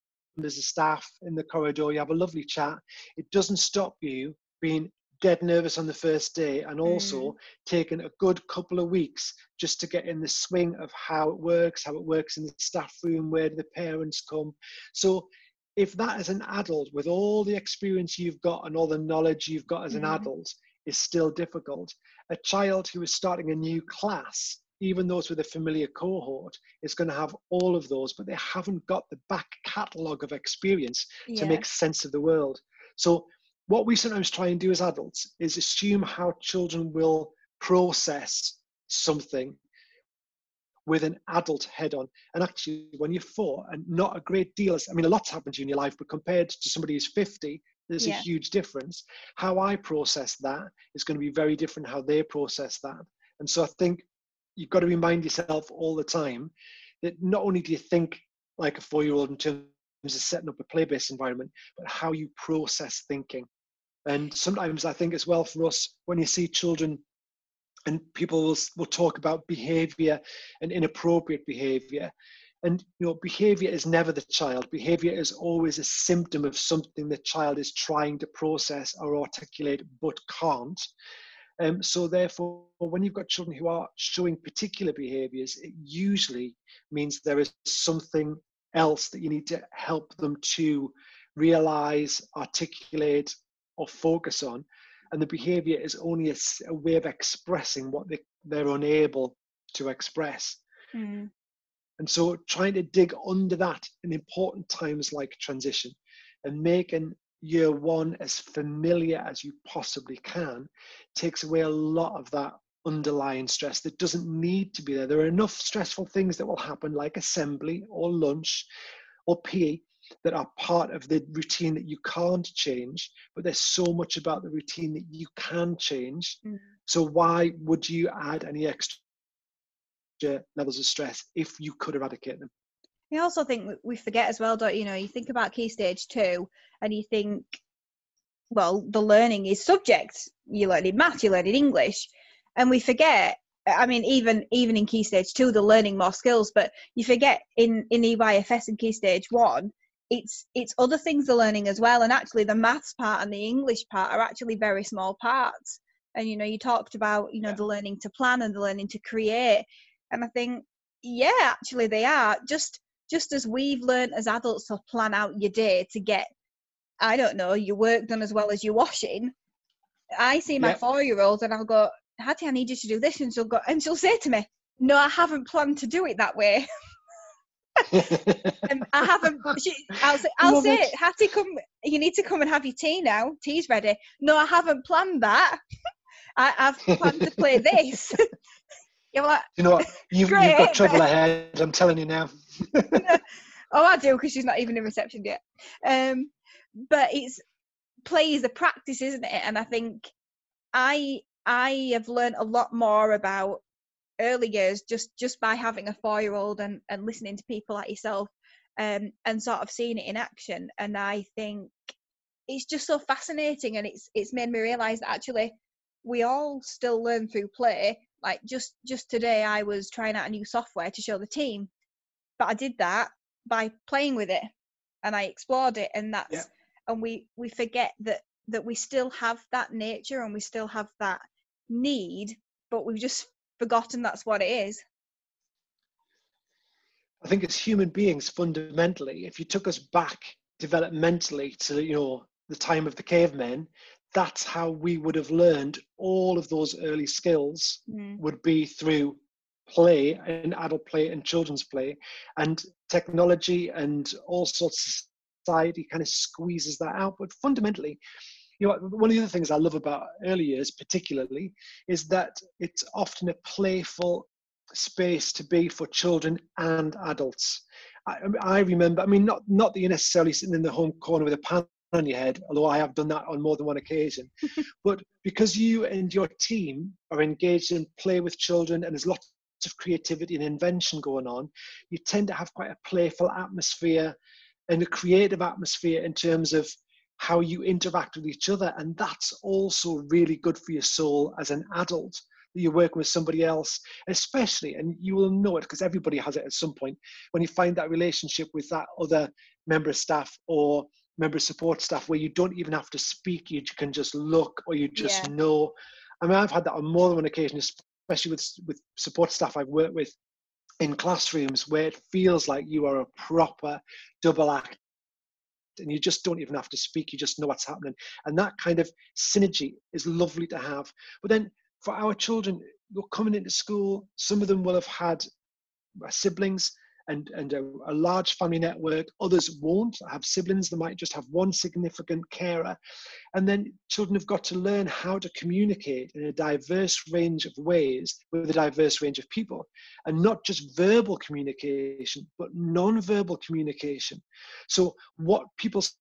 of staff in the corridor you have a lovely chat it doesn't stop you being dead nervous on the first day and also mm. taking a good couple of weeks just to get in the swing of how it works how it works in the staff room where do the parents come so if that as an adult with all the experience you've got and all the knowledge you've got as an mm-hmm. adult is still difficult a child who is starting a new class even those with a familiar cohort is going to have all of those but they haven't got the back catalogue of experience yeah. to make sense of the world so what we sometimes try and do as adults is assume how children will process something with an adult head on. And actually, when you're four, and not a great deal, I mean, a lot's happened to you in your life, but compared to somebody who's 50, there's yeah. a huge difference. How I process that is going to be very different how they process that. And so I think you've got to remind yourself all the time that not only do you think like a four year old in terms of setting up a play based environment, but how you process thinking. And sometimes I think as well for us, when you see children and people will, will talk about behavior and inappropriate behavior. And you know behavior is never the child. Behavior is always a symptom of something the child is trying to process or articulate but can't um, so therefore when you've got children who are showing particular behaviors it usually means there is something else that you need to help them to realize articulate or focus on and the behavior is only a, a way of expressing what they, they're unable to express. Mm. And so trying to dig under that in important times like transition and making year one as familiar as you possibly can takes away a lot of that underlying stress that doesn't need to be there. There are enough stressful things that will happen, like assembly or lunch or PE, that are part of the routine that you can't change, but there's so much about the routine that you can change. Mm. So why would you add any extra levels of stress if you could eradicate them? I also think we forget as well, don't you know, you think about key stage two and you think, well, the learning is subject. You're learning math, you're learning English. And we forget I mean, even even in key stage two, they're learning more skills, but you forget in in EYFS in key stage one, it's it's other things they're learning as well and actually the maths part and the english part are actually very small parts and you know you talked about you know yeah. the learning to plan and the learning to create and i think yeah actually they are just just as we've learned as adults to plan out your day to get i don't know your work done as well as your washing i see my four year old and i'll go hattie i need you to do this and she'll go and she'll say to me no i haven't planned to do it that way <laughs> um, I haven't. She, I'll say, I'll say it. Hattie, come. You need to come and have your tea now. Tea's ready. No, I haven't planned that. <laughs> I, have planned to play this. <laughs> You're like, you know what? <laughs> You've, you've got trouble ahead. I'm telling you now. <laughs> <laughs> oh, I do because she's not even in reception yet. Um, but it's play is a practice, isn't it? And I think I I have learned a lot more about early years just just by having a four year old and and listening to people like yourself um and sort of seeing it in action and i think it's just so fascinating and it's it's made me realize that actually we all still learn through play like just just today i was trying out a new software to show the team but I did that by playing with it and I explored it and that's Yeah. and we we forget that that we still have that nature and we still have that need but we've just forgotten that's what it is. I think as human beings, fundamentally, if you took us back developmentally to you know the time of the cavemen, that's how we would have learned all of those early skills Mm. would be through play and adult play and children's play. And technology and all sorts of society kind of squeezes that out. But fundamentally you know one of the other things i love about early years particularly is that it's often a playful space to be for children and adults. I, I I remember i mean not not that you're necessarily sitting in the home corner with a pan on your head although i have done that on more than one occasion <laughs> but because you and your team are engaged in play with children and there's lots of creativity and invention going on, you tend to have quite a playful atmosphere and a creative atmosphere in terms of how you interact with each other. And that's also really good for your soul as an adult that you're working with somebody else, especially, and you will know it because everybody has it at some point, when you find that relationship with that other member of staff or member support staff where you don't even have to speak, you can just look or you just Yeah. know. I mean, I've had that on more than one occasion, especially with with support staff I've worked with in classrooms where it feels like you are a proper double act and you just don't even have to speak you just know what's happening and that kind of synergy is lovely to have but then for our children you're coming into school some of them will have had uh, siblings and, and a, a large family network. Others won't. Have siblings they might just have one significant carer. And then children have got to learn how to communicate in a diverse range of ways with a diverse range of people. And not just verbal communication but non-verbal communication. So what people's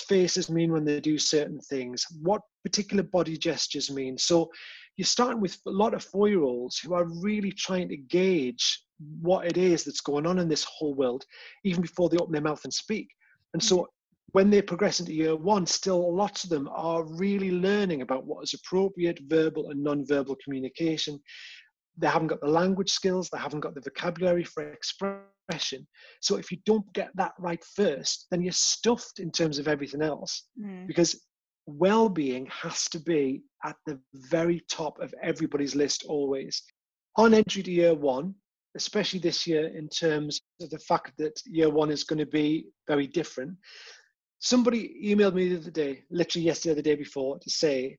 faces mean when they do certain things? What particular body gestures mean? So you're starting with a lot of four-year-olds who are really trying to gauge what it is that's going on in this whole world even before they open their mouth and speak. And so mm. when they progress into year one, still lots of them are really learning about what is appropriate verbal and non-verbal communication. They haven't got the language skills, they haven't got the vocabulary for expression. So if you don't get that right first, then you're stuffed in terms of everything else Mm. because well-being has to be at the very top of everybody's list always. On entry to year one, especially this year in terms of the fact that year one is going to be very different, somebody emailed me the other day, literally yesterday, the day before, to say,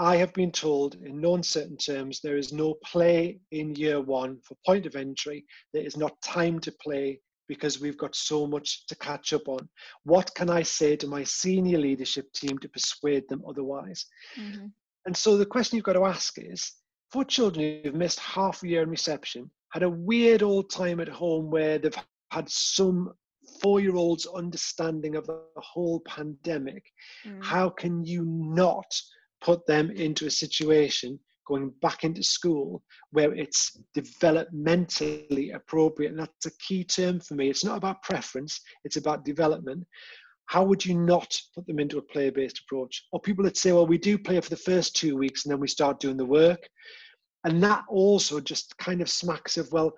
I have been told in no uncertain terms there is no play in year one for point of entry. There is not time to play because we've got so much to catch up on. What can I say to my senior leadership team to persuade them otherwise? Mhm. And so the question you've got to ask is for children who've missed half a year in reception, had a weird old time at home where they've had some four year olds understanding of the whole pandemic, Mm. how can you not put them into a situation going back into school where it's developmentally appropriate? And that's a key term for me. It's not about preference, it's about development. How would you not put them into a player based approach? Or people that say, well, we do play for the first two weeks and then we start doing the work. And that also just kind of smacks of, well,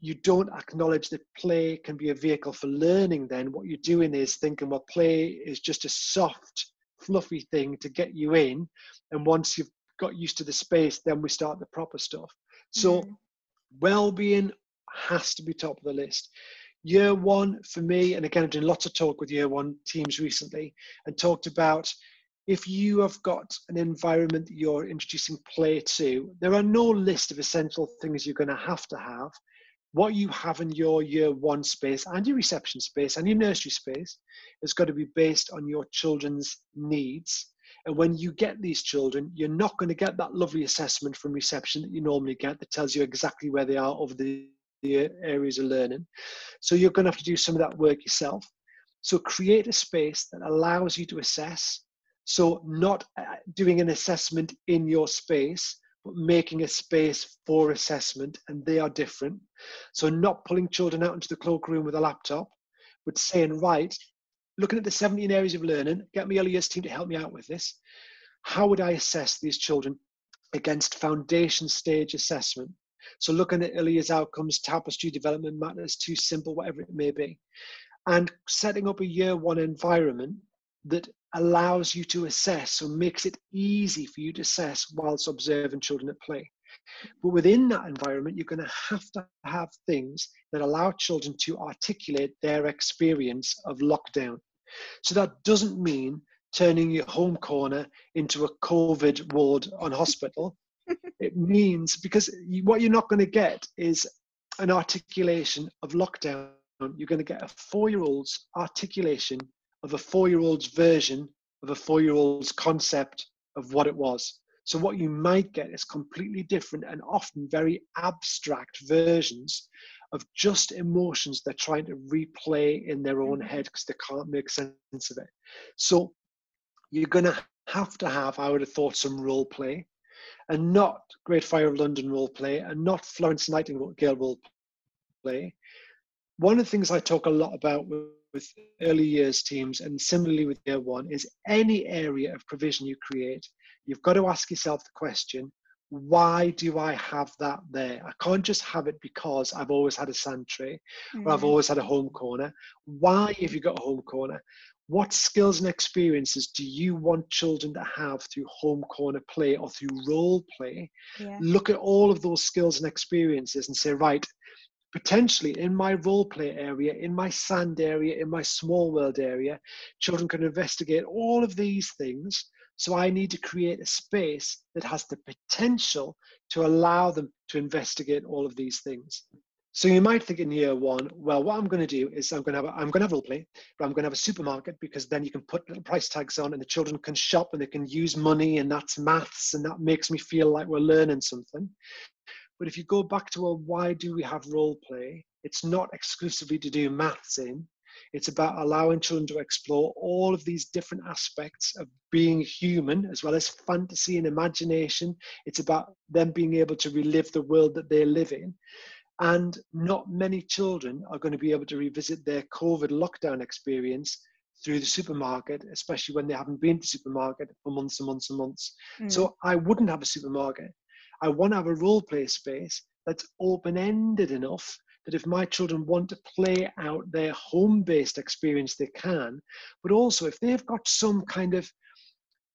you don't acknowledge that play can be a vehicle for learning, then what you're doing is thinking, well, play is just a soft, fluffy thing to get you in. And once you've got used to the space, then we start the proper stuff. So, Mhm. well being has to be top of the list. Year one, for me, and again, I've done lots of talk with year one teams recently and talked about if you have got an environment that you're introducing play to, there are no list of essential things you're going to have to have. What you have in your year one space and your reception space and your nursery space is going to be based on your children's needs. And when you get these children, you're not going to get that lovely assessment from reception that you normally get that tells you exactly where they are over the, the areas of learning. So you're going to have to do some of that work yourself. So create a space that allows you to assess. So not uh, doing an assessment in your space, but making a space for assessment, and they are different. So not pulling children out into the cloakroom with a laptop, but saying, right, looking at the 17 areas of learning, get my early team to help me out with this. How would I assess these children against foundation stage assessment? So looking at early outcomes, tapestry development matters, 2Simple, whatever it may be. And setting up a year one environment that allows you to assess or makes it easy for you to assess whilst observing children at play. But within that environment, you're going to have to have things that allow children to articulate their experience of lockdown. So that doesn't mean turning your home corner into a COVID ward on hospital. <laughs> it means because what you're not going to get is an articulation of lockdown. You're going to get a four year old's articulation of a four year old's version of a four year old's concept of what it was. So, what you might get is completely different and often very abstract versions of just emotions they're trying to replay in their own mm-hmm. head because they can't make sense of it. So, you're going to have to have, I would have thought, some role play and not Great Fire of London role play and not Florence Nightingale role play. One of the things I talk a lot about with, early years teams and similarly with year one is any area of provision you create, you've got to ask yourself the question why do I have that there? I can't just have it because I've always had a sand tray mm-hmm. or I've mm-hmm. always had a home corner. Why have you got a home corner? What skills and experiences do you want children to have through home corner play or through role play? Yeah. Look at all of those skills and experiences and say, right, potentially in my role play area, in my sand area, in my small world area, children can investigate all of these things. So I need to create a space that has the potential to allow them to investigate all of these things. So you might think in year one, well, what I'm going to do is I'm going to have a, I'm going to have role play, but I'm going to have a supermarket because then you can put little price tags on and the children can shop and they can use money and that's maths and that makes me feel like we're learning something. But if you go back to well, why do we have role play? It's not exclusively to do maths in. It's about allowing children to explore all of these different aspects of being human, as well as fantasy and imagination. It's about them being able to relive the world that they live in. And not many children are going to be able to revisit their COVID lockdown experience through the supermarket, especially when they haven't been to the supermarket for months and months and months. Mm. So I wouldn't have a supermarket. I want to have a role play space that's open ended enough that if my children want to play out their home based experience, they can. But also, if they've got some kind of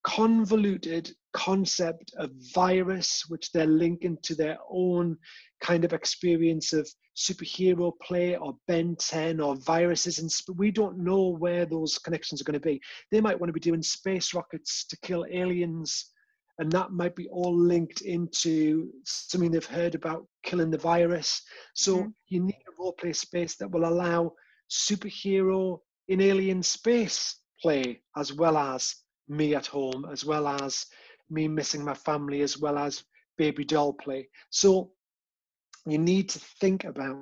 convoluted concept of virus, which they're linking to their own kind of experience of superhero play or Ben 10 or viruses. And we don't know where those connections are going to be. They might want to be doing space rockets to kill aliens. And that might be all linked into something they've heard about killing the virus. So mm-hmm. you need a role play space that will allow superhero in alien space play as well as me at home, as well as me missing my family, as well as baby doll play. So you need to think about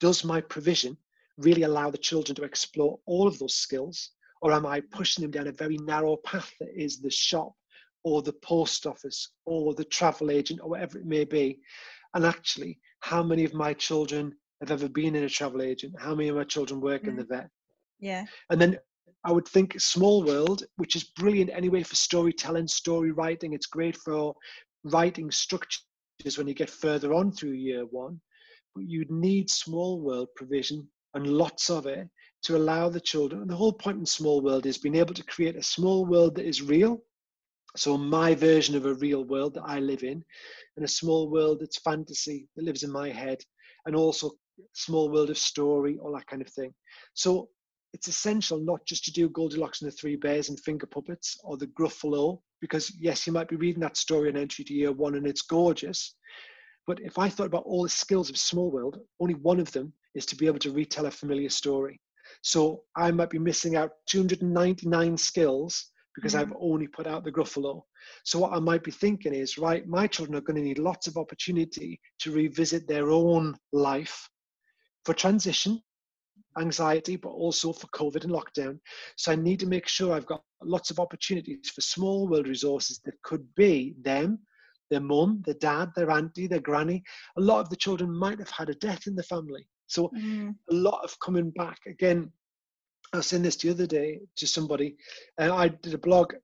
does my provision really allow the children to explore all of those skills? Or am I pushing them down a very narrow path that is the shop or the post office or the travel agent or whatever it may be? And actually, how many of my children have ever been in a travel agent? How many of my children work mm. in the vet? Yeah. And then I would think Small World, which is brilliant anyway for storytelling, story writing. It's great for writing structures when you get further on through year one. But you'd need Small World provision and lots of it to allow the children. And the whole point in Small World is being able to create a small world that is real. So my version of a real world that I live in, and a small world that's fantasy that lives in my head, and also small world of story, all that kind of thing. So it's essential not just to do Goldilocks and the Three Bears and finger puppets or the Gruffalo, because yes, you might be reading that story in entry to year one and it's gorgeous. But if I thought about all the skills of Small World, only one of them is to be able to retell a familiar story. So I might be missing out 299 skills because mm-hmm. I've only put out the Gruffalo. So what I might be thinking is, right, my children are going to need lots of opportunity to revisit their own life for transition anxiety, but also for COVID and lockdown. So I need to make sure I've got lots of opportunities for small world resources that could be them, their mum, their dad, their auntie, their granny. A lot of the children might have had a death in the family. So mm. a lot of coming back. Again, I was saying this the other day to somebody. and I did a blog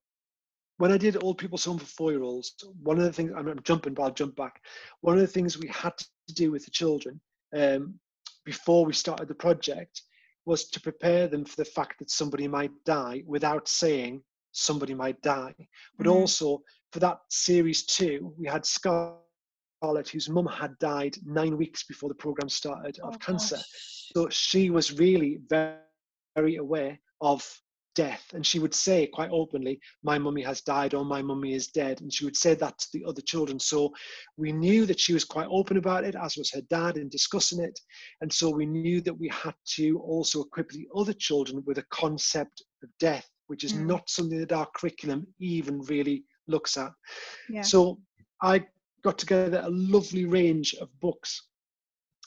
when I did Old People's Home for four year olds, one of the things I'm, jumping, but I'll jump back. One of the things we had to do with the children um, before we started the project was to prepare them for the fact that somebody might die without saying somebody might die. But mm-hmm. also for that series two, we had Scarlett, whose mum had died nine weeks before the program started of oh, cancer. Gosh. So she was really very, very aware of death. And she would say quite openly, My mummy has died or my mummy is dead. And she would say that to the other children. So we knew that she was quite open about it, as was her dad in discussing it. And so we knew that we had to also equip the other children with a concept of death, which is mm. not something that our curriculum even really looks at. Yeah. So I got together a lovely range of books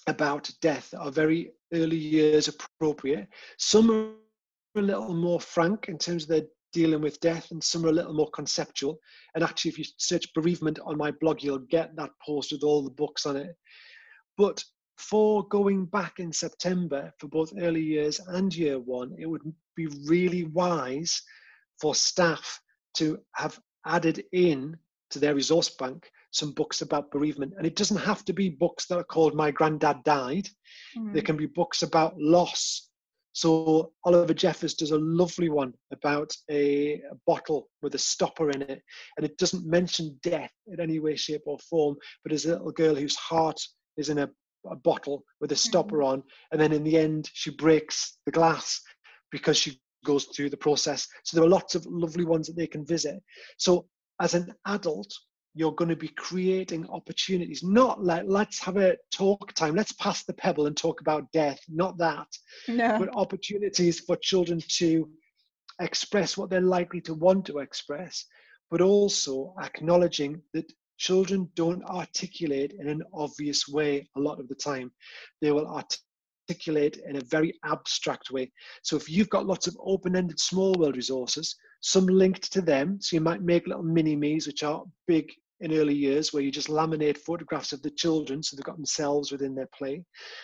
about death that are very early years appropriate. Some are a little more frank in terms of their dealing with death, and some are a little more conceptual. And actually, if you search bereavement on my blog, you'll get that post with all the books on it. But for going back in September for both early years and year one, it would be really wise for staff to have added in to their resource bank some books about bereavement. And it doesn't have to be books that are called My Granddad Died. Mm. There can be books about loss, so Oliver Jeffers does a lovely one about a, a, bottle with a stopper in it, and it doesn't mention death in any way, shape, or form. But there's a little girl whose heart is in a, a bottle with a stopper mm-hmm. on, and then in the end she breaks the glass because she goes through the process. So there are lots of lovely ones that they can visit. So as an adult, you're going to be creating opportunities. Not like let's have a talk time. Let's pass the pebble and talk about death. Not that. No. but opportunities for children to express what they're likely to want to express but also acknowledging that children don't articulate in an obvious way a lot of the time. They will articulate in a very abstract way. So if you've got lots of open-ended small world resources some linked to them. So you might make little mini me's, which are big in early years where you just laminate photographs of the children so they've got themselves within their play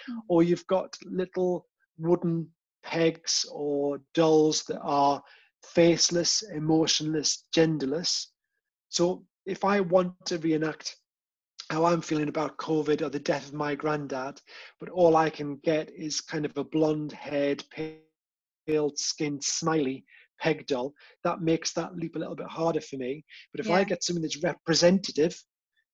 mm. or you've got little wooden pegs or dolls that are faceless emotionless genderless so if i want to reenact how i'm feeling about covid or the death of my granddad but all i can get is kind of a blonde haired pale skinned smiley peg doll, that makes that leap a little bit harder for me. But if yeah. I get something that's representative,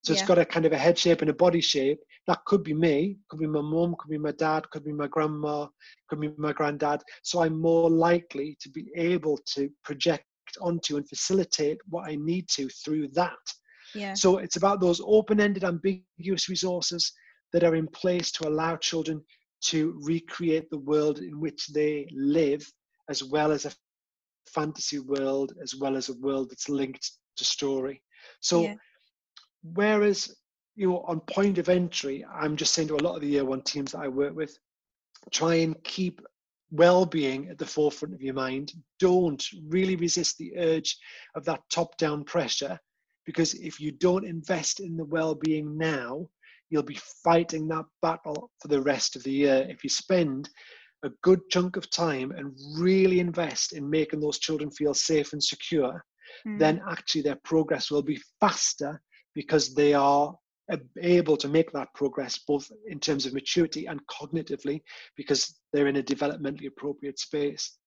so yeah. it's got a kind of a head shape and a body shape, that could be me, could be my mum, could be my dad, could be my grandma, could be my granddad. So I'm more likely to be able to project onto and facilitate what I need to through that. Yeah. So it's about those open-ended, ambiguous resources that are in place to allow children to recreate the world in which they live, as well as a fantasy world as well as a world that's linked to story. So, yeah. whereas you know on point of entry, I'm just saying to a lot of the year one teams that I work with, try and keep well-being at the forefront of your mind. Don't really resist the urge of that top-down pressure, because if you don't invest in the well-being now, you'll be fighting that battle for the rest of the year. If you spend a good chunk of time and really invest in making those children feel safe and secure, mm. then actually their progress will be faster because they are able to make that progress both in terms of maturity and cognitively because they're in a developmentally appropriate space.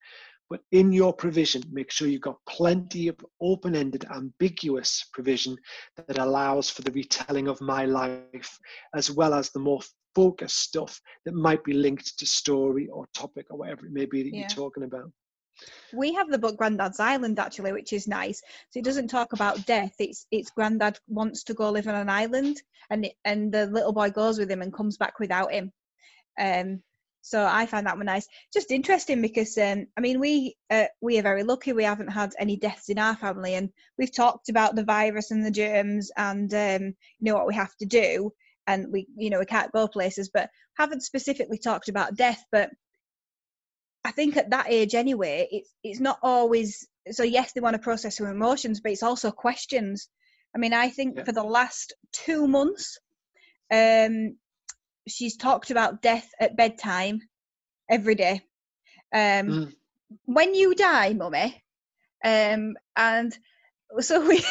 But in your provision, make sure you've got plenty of open ended, ambiguous provision that allows for the retelling of my life, as well as the more focus stuff that might be linked to story or topic or whatever it may be that yeah. you're talking about. We have the book Grandad's Island actually, which is nice. So it doesn't talk about death. It's it's Grandad wants to go live on an island, and it, and the little boy goes with him and comes back without him. Um, so I find that one nice. Just interesting because um, I mean we uh, we are very lucky. We haven't had any deaths in our family, and we've talked about the virus and the germs and um, you know what we have to do and we you know we can't go places but haven't specifically talked about death but i think at that age anyway it's it's not always so yes they want to process their emotions but it's also questions i mean i think yeah. for the last two months um she's talked about death at bedtime every day um mm. when you die mummy um and so <laughs> we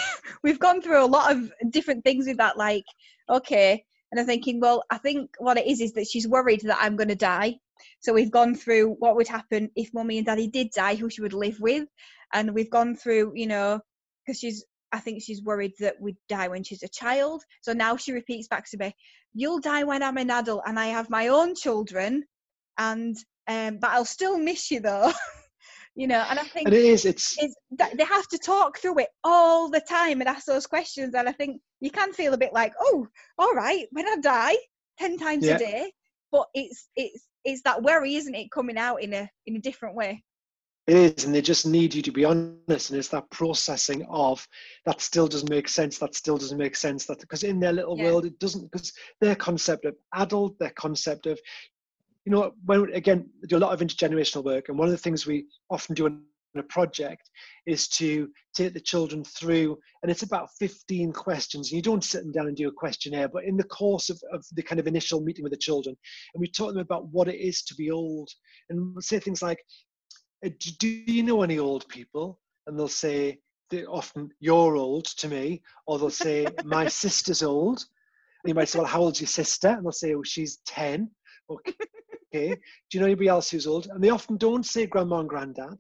we've gone through a lot of different things with that. Like, okay, and I'm thinking, well, I think what it is is that she's worried that I'm going to die. So we've gone through what would happen if mummy and daddy did die, who she would live with, and we've gone through, you know, because she's I think she's worried that we'd die when she's a child. So now she repeats back to me, "You'll die when I'm an adult and I have my own children, and um, but I'll still miss you though." <laughs> you know, and I think and it is. It's, it's they have to talk through it all the time and ask those questions. And I think you can feel a bit like, "Oh, all right, when I die, ten times Yeah. a day," but it's it's it's that worry, isn't it, coming out in a in a different way. It is, and they just need you to be honest, and it's that processing of that still doesn't make sense. That still doesn't make sense. That because in their little Yeah. world, it doesn't. Because their concept of adult, their concept of, you know, when again do a lot of intergenerational work, and one of the things we often do in a project is to take the children through, and it's about 15 questions. And You don't sit them down and do a questionnaire, but in the course of, of the kind of initial meeting with the children, and we talk them about what it is to be old, and we'll say things like uh, do you know any old people? And they'll say, they often, you're old to me. Or they'll say, my sister's old. And you might say, well, how old's your sister? And they'll say, oh, she's 10. Okay. Okay. Do you know anybody else who's old? And they often don't say grandma and granddad.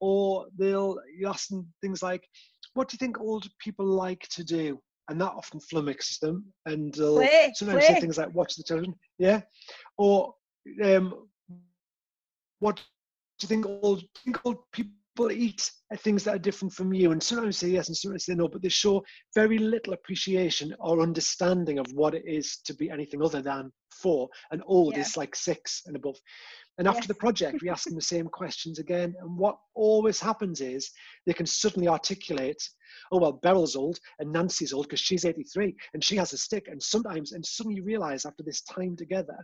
Or they'll you ask them things like, what do you think old people like to do? And that often flummoxes them. And they'll Play, sometimes say things like, watch the television. Yeah. Or um, what do you think old, think old people eat uh, things that are different from you? And sometimes they say yes and sometimes say no, but they show very little appreciation or understanding of what it is to be anything other than four. And old Yeah. is like six and above. And after Yes. the project, we ask them the same questions again. And what always happens is they can suddenly articulate, oh, well, Beryl's old and Nancy's old because she's 83 and she has a stick. And sometimes, and suddenly you realize after this time together,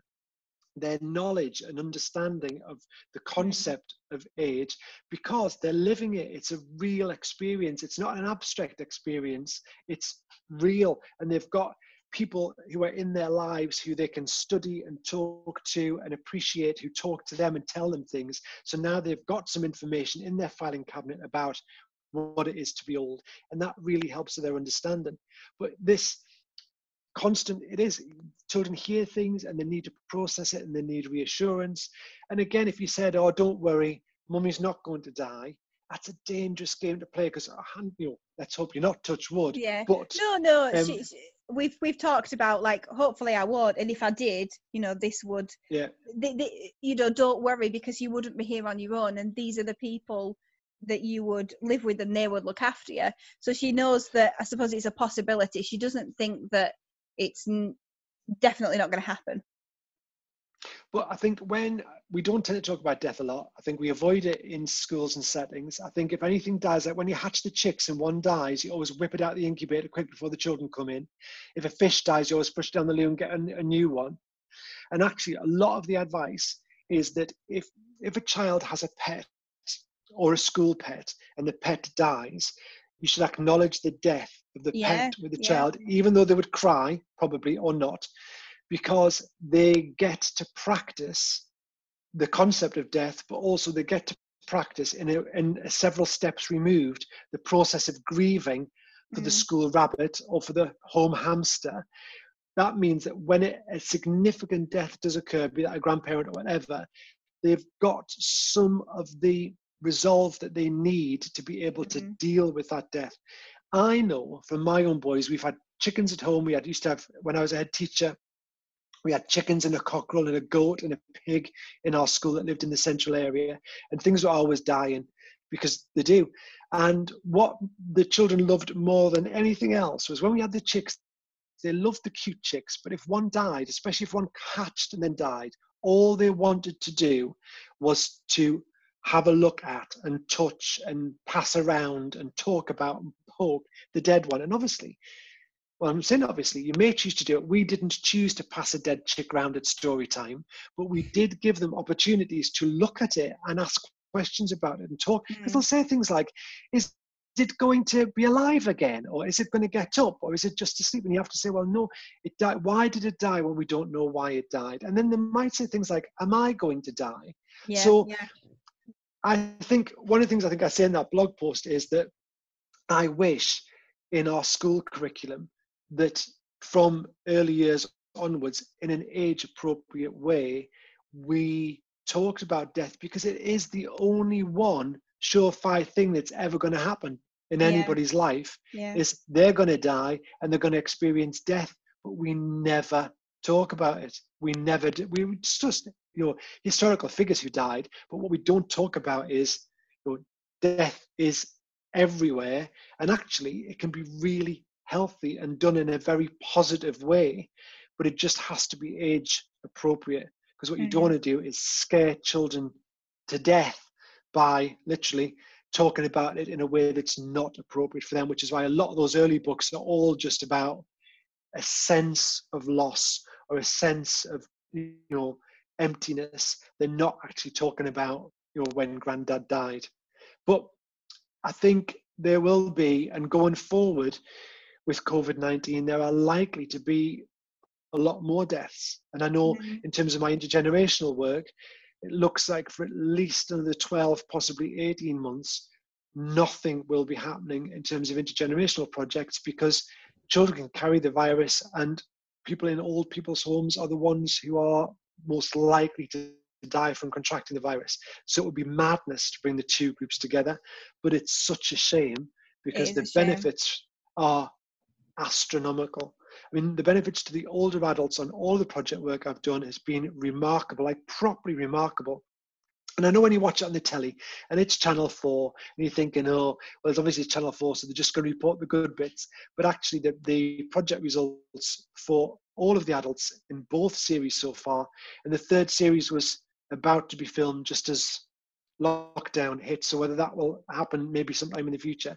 their knowledge and understanding of the concept of age because they're living it. It's a real experience. It's not an abstract experience, it's real. And they've got people who are in their lives who they can study and talk to and appreciate, who talk to them and tell them things. So now they've got some information in their filing cabinet about what it is to be old. And that really helps with their understanding. But this constant it is children hear things and they need to process it and they need reassurance and again if you said oh don't worry mummy's not going to die that's a dangerous game to play because you know let's hope you're not touch wood Yeah. but No, no. Um, she, she- we've we've talked about like hopefully I would, and if I did, you know, this would. yeah you know, don't worry because you wouldn't be here on your own, and these are the people that you would live with, and they would look after you. So she knows that. I suppose it's a possibility. She doesn't think that it's definitely not going to happen. Well, I think when we don't tend to talk about death a lot, I think we avoid it in schools and settings. I think if anything dies, like when you hatch the chicks and one dies, you always whip it out the incubator quick before the children come in. If a fish dies, you always push it down the loo and get a, a new one. And actually, a lot of the advice is that if if a child has a pet or a school pet and the pet dies, you should acknowledge the death the Yeah, pet with the yeah. child, even though they would cry, probably or not, because they get to practice the concept of death, but also they get to practice in, a, in a several steps removed the process of grieving for the Mm. school rabbit or for the home hamster. That means that when it, a significant death does occur, be that a grandparent or whatever, they've got some of the resolve that they need to be able to Mhm. deal with that death. I know from my own boys, we've had chickens at home. We had used to have when I was a head teacher, we had chickens and a cockerel and a goat and a pig in our school that lived in the central area, and things were always dying because they do. And what the children loved more than anything else was when we had the chicks, they loved the cute chicks, but if one died, especially if one hatched and then died, all they wanted to do was to have a look at and touch and pass around and talk about and poke the dead one. And obviously, well, I'm saying obviously, you may choose to do it. We didn't choose to pass a dead chick round at story time, but we did give them opportunities to look at it and ask questions about it and talk. Because Mm. they'll say things like, is it going to be alive again? Or is it going to get up? Or is it just asleep? And you have to say, well, no, it died. Why did it die when we don't know why it died? And then they might say things like, am I going to die? Yeah. So- yeah. I think one of the things I think I say in that blog post is that I wish in our school curriculum that from early years onwards, in an age appropriate way, we talked about death because it is the only one surefire thing that's ever going to happen in Yeah. anybody's life Yeah. is they're going to die and they're going to experience death but we never talk about it we never do we just you know historical figures who died but what we don't talk about is you know death is everywhere and actually it can be really healthy and done in a very positive way but it just has to be age appropriate because what you don't Mhm. want to do is scare children to death by literally talking about it in a way that's not appropriate for them, which is why a lot of those early books are all just about a sense of loss or a sense of you know emptiness. They're not actually talking about you know when granddad died. But I think there will be, and going forward with COVID 19, there are likely to be a lot more deaths. And I know Mhm. in terms of my intergenerational work, it looks like for at least another 12, possibly 18 months, nothing will be happening in terms of intergenerational projects because children can carry the virus and people in old people's homes are the ones who are most likely to die from contracting the virus. So it would be madness to bring the two groups together, but it's such a shame because the shame. benefits are astronomical. I mean, the benefits to the older adults on all the project work I've done has been remarkable, like properly remarkable. And I know when you watch it on the telly and it's Channel 4, and you're thinking, oh, well, it's obviously Channel 4, so they're just going to report the good bits. But actually, the, the project results for all of the adults in both series so far, and the third series was about to be filmed just as lockdown hit. So whether that will happen maybe sometime in the future.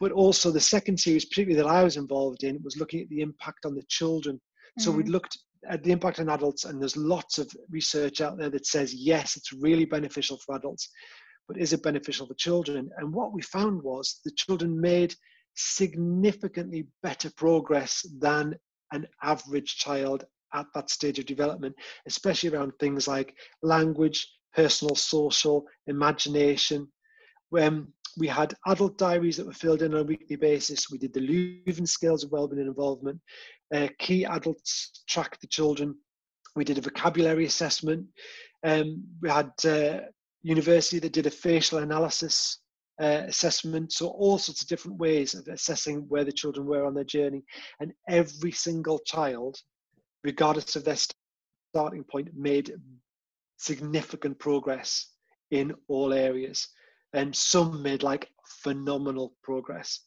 But also the second series, particularly that I was involved in, was looking at the impact on the children. So we'd Mhm. looked Uh, the impact on adults, and there's lots of research out there that says yes, it's really beneficial for adults, but is it beneficial for children? And what we found was the children made significantly better progress than an average child at that stage of development, especially around things like language, personal, social, imagination. When we had adult diaries that were filled in on a weekly basis, we did the Leuven scales of wellbeing and involvement. Uh, key adults tracked the children. We did a vocabulary assessment. Um, we had uh, university that did a facial analysis uh, assessment. So all sorts of different ways of assessing where the children were on their journey. And every single child, regardless of their starting point, made significant progress in all areas. And some made like phenomenal progress.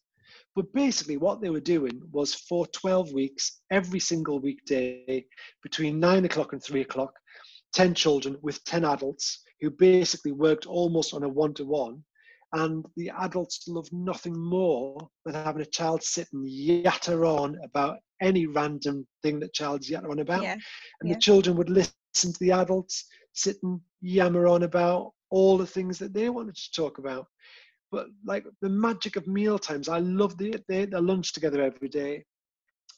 But basically, what they were doing was for 12 weeks, every single weekday, between nine o'clock and three o'clock, 10 children with 10 adults who basically worked almost on a one to one. And the adults love nothing more than having a child sit and yatter on about any random thing that child's yatter on about. Yeah. And yeah. the children would listen to the adults sit and yammer on about all the things that they wanted to talk about. But like the magic of meal times, I love the they the lunch together every day,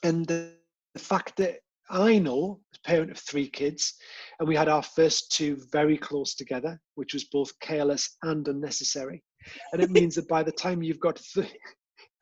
and the, the fact that I know, as a parent of three kids, and we had our first two very close together, which was both careless and unnecessary, and it means that by the time you've got th-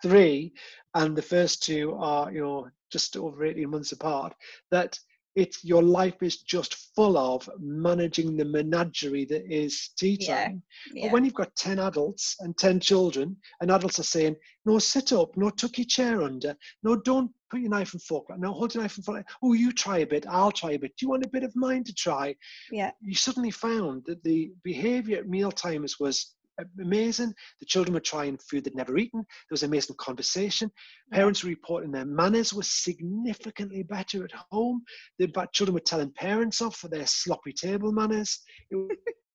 three, and the first two are you know just over eighteen months apart, that it's your life is just full of managing the menagerie that is tea time. Yeah. But when you've got 10 adults and 10 children, and adults are saying, no, sit up, no, tuck your chair under, no, don't put your knife and fork, no, hold your knife and fork. Oh, you try a bit, I'll try a bit. Do you want a bit of mine to try? Yeah. You suddenly found that the behavior at meal times was amazing. The children were trying food they'd never eaten. There was amazing conversation. Mm. Parents were reporting their manners were significantly better at home. The children were telling parents off for their sloppy table manners. It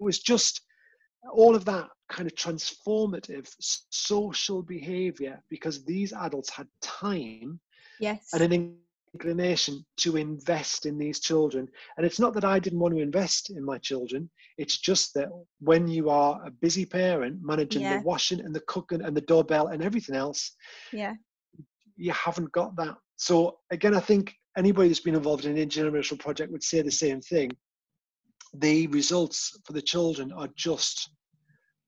it was just all of that kind of transformative social behavior because these adults had time yes. and an inclination to invest in these children. And it's not that I didn't want to invest in my children, it's just that when you are a busy parent managing Yeah. the washing and the cooking and the doorbell and everything else, yeah. you haven't got that. So, again, I think anybody that's been involved in an intergenerational project would say the same thing. The results for the children are just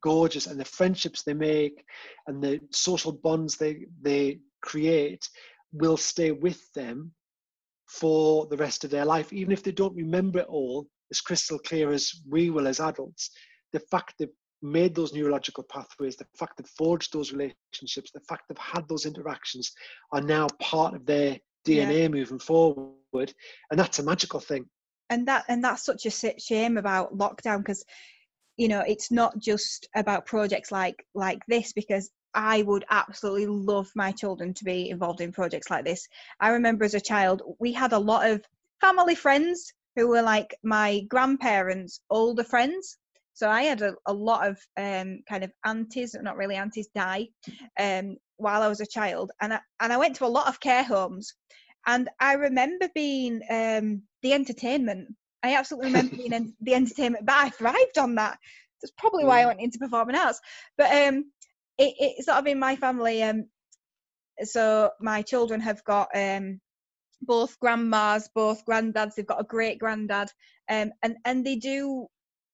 gorgeous and the friendships they make and the social bonds they they create will stay with them for the rest of their life even if they don't remember it all as crystal clear as we will as adults the fact they've made those neurological pathways the fact they've forged those relationships the fact they've had those interactions are now part of their dna yeah. moving forward and that's a magical thing and that and that's such a shame about lockdown because you know it's not just about projects like like this because I would absolutely love my children to be involved in projects like this. I remember as a child, we had a lot of family friends who were like my grandparents' older friends. So I had a, a lot of um, kind of aunties, not really aunties, die um, while I was a child, and I, and I went to a lot of care homes, and I remember being um, the entertainment I absolutely remember being <laughs> in the entertainment, but I thrived on that. That's probably why I went into performing arts. But um, it, it sort of in my family. Um, so my children have got um, both grandmas, both granddads. They've got a great granddad, um, and and they do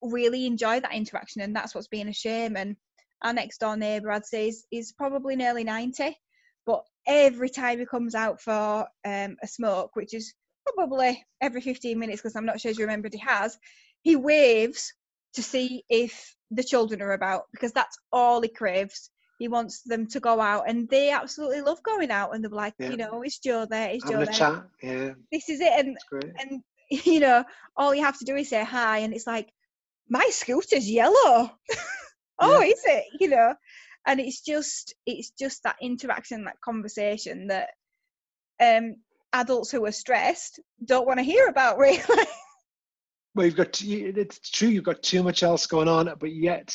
really enjoy that interaction, and that's what's being a shame. And our next door neighbour, I'd say, is, is probably nearly ninety, but every time he comes out for um, a smoke, which is probably every 15 minutes because I'm not sure if you remembered he has, he waves to see if the children are about because that's all he craves. He wants them to go out and they absolutely love going out and they're like, yeah. you know, it's Joe there? Is Joe there? Chat. Yeah. This is it. And and <laughs> you know, all you have to do is say hi and it's like, my scooter's yellow. <laughs> oh, yeah. is it? You know? And it's just it's just that interaction, that conversation that um adults who are stressed don't want to hear about <laughs> really well you've got it's true you've got too much else going on but yet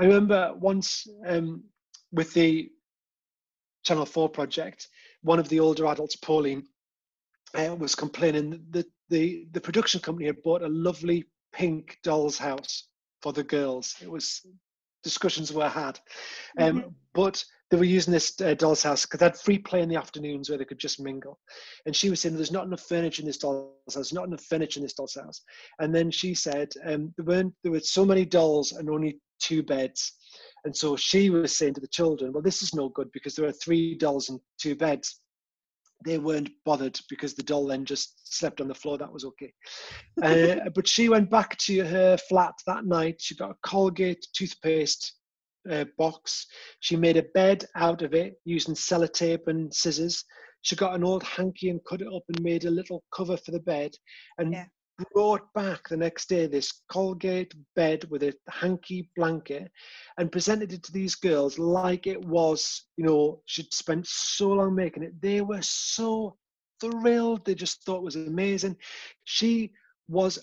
i remember once um, with the channel 4 project one of the older adults pauline uh, was complaining that the the production company had bought a lovely pink doll's house for the girls it was discussions were had um, mm-hmm. but they were using this uh, doll's house because they had free play in the afternoons where they could just mingle. And she was saying, There's not enough furniture in this doll's house, there's not enough furniture in this doll's house. And then she said, um, there, weren't, there were so many dolls and only two beds. And so she was saying to the children, Well, this is no good because there are three dolls and two beds. They weren't bothered because the doll then just slept on the floor. That was okay. <laughs> uh, but she went back to her flat that night. She got a Colgate toothpaste uh, box. She made a bed out of it using sellotape and scissors. She got an old hanky and cut it up and made a little cover for the bed and yeah. Brought back the next day this Colgate bed with a hanky blanket and presented it to these girls like it was, you know, she'd spent so long making it. They were so thrilled. They just thought was amazing. She was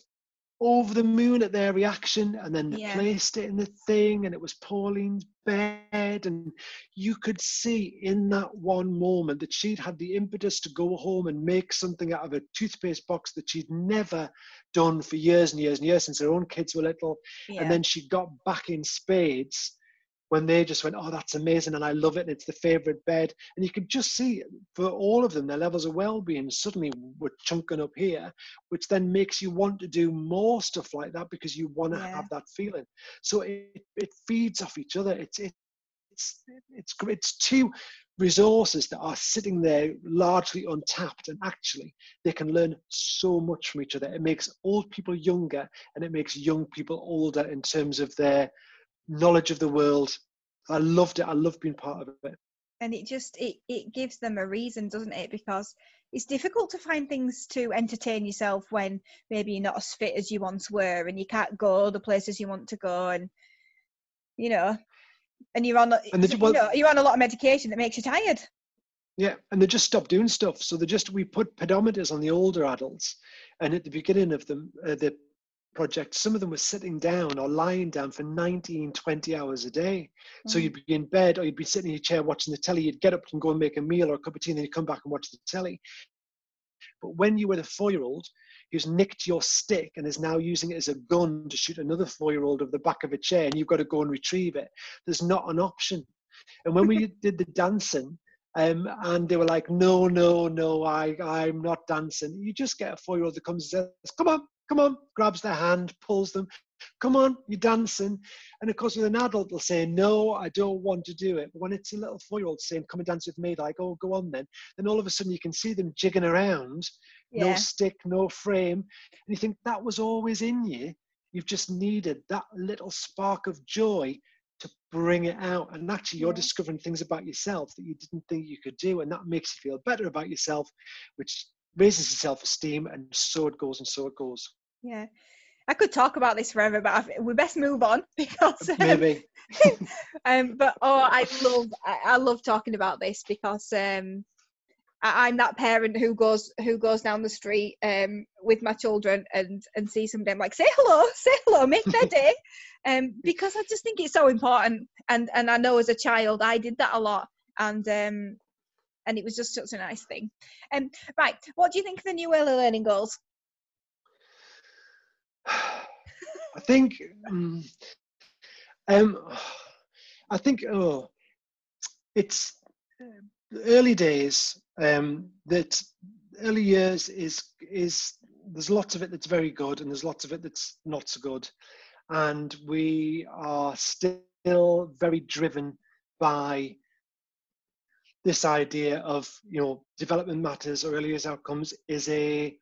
over the moon at their reaction and then they yeah. placed it in the thing and it was Pauline's bed and you could see in that one moment that she'd had the impetus to go home and make something out of a toothpaste box that she'd never done for years and years and years since her own kids were little yeah. and then she got back in spades when they just went, oh, that's amazing, and I love it, and it's the favorite bed. And you could just see for all of them, their levels of well-being suddenly were chunking up here, which then makes you want to do more stuff like that because you want to yeah. have that feeling. So it, it feeds off each other. It's it, it's it's it's two resources that are sitting there largely untapped and actually they can learn so much from each other it makes old people younger and it makes young people older in terms of their knowledge of the world. I loved it. I loved being part of it. And it just it, it gives them a reason, doesn't it? Because it's difficult to find things to entertain yourself when maybe you're not as fit as you once were and you can't go the places you want to go and you know and you're on and the, well, you know, you're on a lot of medication that makes you tired. Yeah, and they just stopped doing stuff. So they just we put pedometers on the older adults, and at the beginning of them, uh, the project, some of them were sitting down or lying down for 19, 20 hours a day. Mm. So you'd be in bed or you'd be sitting in your chair watching the telly. You'd get up and go and make a meal or a cup of tea, and then you'd come back and watch the telly. But when you were the four year old who's nicked your stick and is now using it as a gun to shoot another four year old over the back of a chair and you've got to go and retrieve it, there's not an option. And when we <laughs> did the dancing, um, and they were like, no, no, no, I, I'm not dancing. You just get a four year old that comes and says, come on, come on, grabs their hand, pulls them. come on, you're dancing. And of course, with an adult, they'll say, no, I don't want to do it. But when it's a little four-year-old saying, come and dance with me, like, oh, go on then. Then all of a sudden you can see them jigging around, yeah. no stick, no frame. And you think that was always in you. You've just needed that little spark of joy to bring it out. And actually, you're yeah. discovering things about yourself that you didn't think you could do. And that makes you feel better about yourself, which raises your self esteem. And so it goes and so it goes. Yeah. I could talk about this forever, but we best move on <laughs> because um, maybe. <laughs> um, but oh, I love I, I, love talking about this because um, I, am that parent who goes who goes down the street um, with my children and and see somebody. I'm like, say hello, <laughs> say hello, make their day, um, because I just think it's so important. And and I know as a child I did that a lot, and um, and it was just such a nice thing. Um, right, what do you think of the new early learning goals? <sighs> I think, um, um, I think, oh, it's early days. Um, that early years is is there's lots of it that's very good, and there's lots of it that's not so good, and we are still very driven by this idea of you know development matters or early years outcomes is a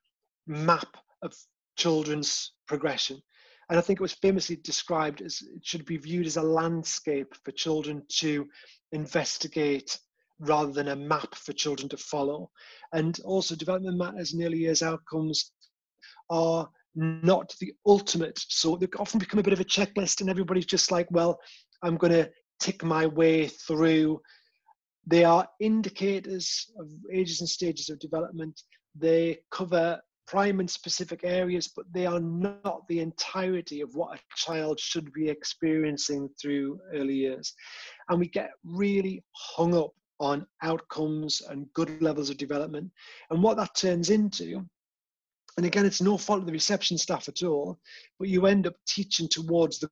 map of children's progression. And I think it was famously described as it should be viewed as a landscape for children to investigate rather than a map for children to follow. And also, development matters and early years outcomes are not the ultimate. So they often become a bit of a checklist, and everybody's just like, well, I'm going to tick my way through. They are indicators of ages and stages of development. They cover prime and specific areas, but they are not the entirety of what a child should be experiencing through early years. And we get really hung up on outcomes and good levels of development. And what that turns into, and again, it's no fault of the reception staff at all, but you end up teaching towards the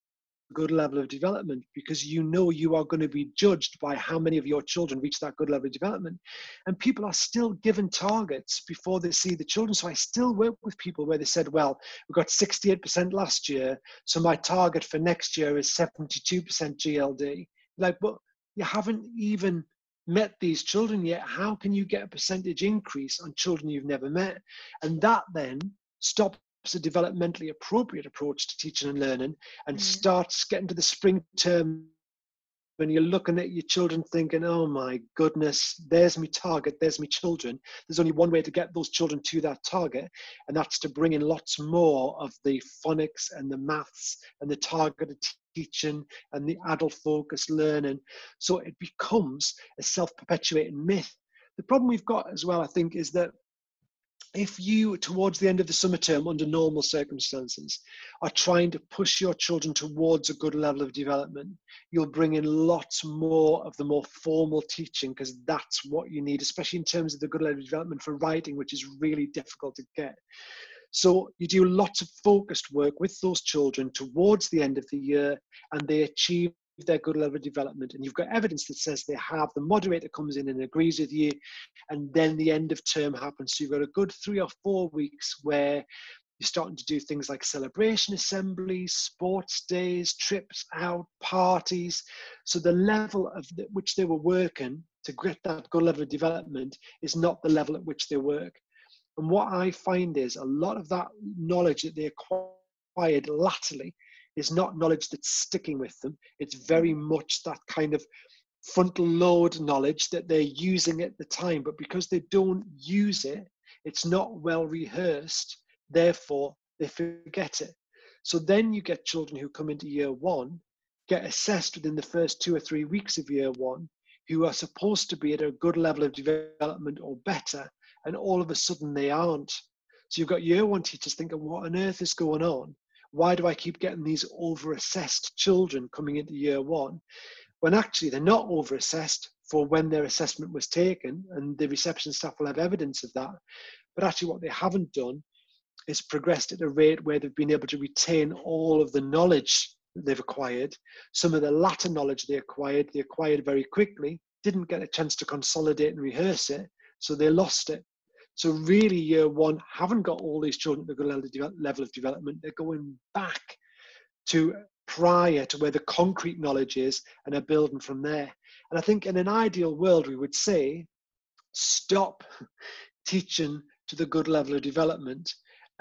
good level of development because you know you are going to be judged by how many of your children reach that good level of development. And people are still given targets before they see the children. So I still work with people where they said, well, we got 68% last year. So my target for next year is 72% GLD. Like, but you haven't even met these children yet. How can you get a percentage increase on children you've never met? And that then stops a developmentally appropriate approach to teaching and learning and mm. starts getting to the spring term when you're looking at your children thinking, oh my goodness, there's my target, there's my children. There's only one way to get those children to that target, and that's to bring in lots more of the phonics and the maths and the targeted teaching and the adult focused learning. So it becomes a self perpetuating myth. The problem we've got as well, I think, is that if you, towards the end of the summer term, under normal circumstances, are trying to push your children towards a good level of development, you'll bring in lots more of the more formal teaching because that's what you need, especially in terms of the good level of development for writing, which is really difficult to get. So you do lots of focused work with those children towards the end of the year, and they achieve their good level of development. And you've got evidence that says they have the moderator comes in and agrees with you and then the end of term happens. So you've got a good three or four weeks where you're starting to do things like celebration assemblies sports days trips out parties. So the level of the, which they were working to get that good level of development is not the level at which they work. And what i find is a lot of that knowledge that they acquired latterly is not knowledge that's sticking with them. It's very much that kind of frontal load knowledge that they're using at the time, but because they don't use it, it's not well rehearsed, therefore they forget it. So then you get children who come into year one, get assessed within the first two or three weeks of year one, who are supposed to be at a good level of development or better, and all of a sudden they aren't. So you've got year one teachers thinking, what on earth is going on? Why do I keep getting these over-assessed children coming into year one? When actually they're not over-assessed for when their assessment was taken, and the reception staff will have evidence of that. But actually, what they haven't done is progressed at a rate where they've been able to retain all of the knowledge they've acquired. Some of the latter knowledge they acquired, they acquired very quickly, didn't get a chance to consolidate and rehearse it, so they lost it. So really, year one haven't got all these children at good level of development. They're going back to prior to where the concrete knowledge is and are building from there. And I think in an ideal world, we would say, stop <laughs> teaching to the good level of development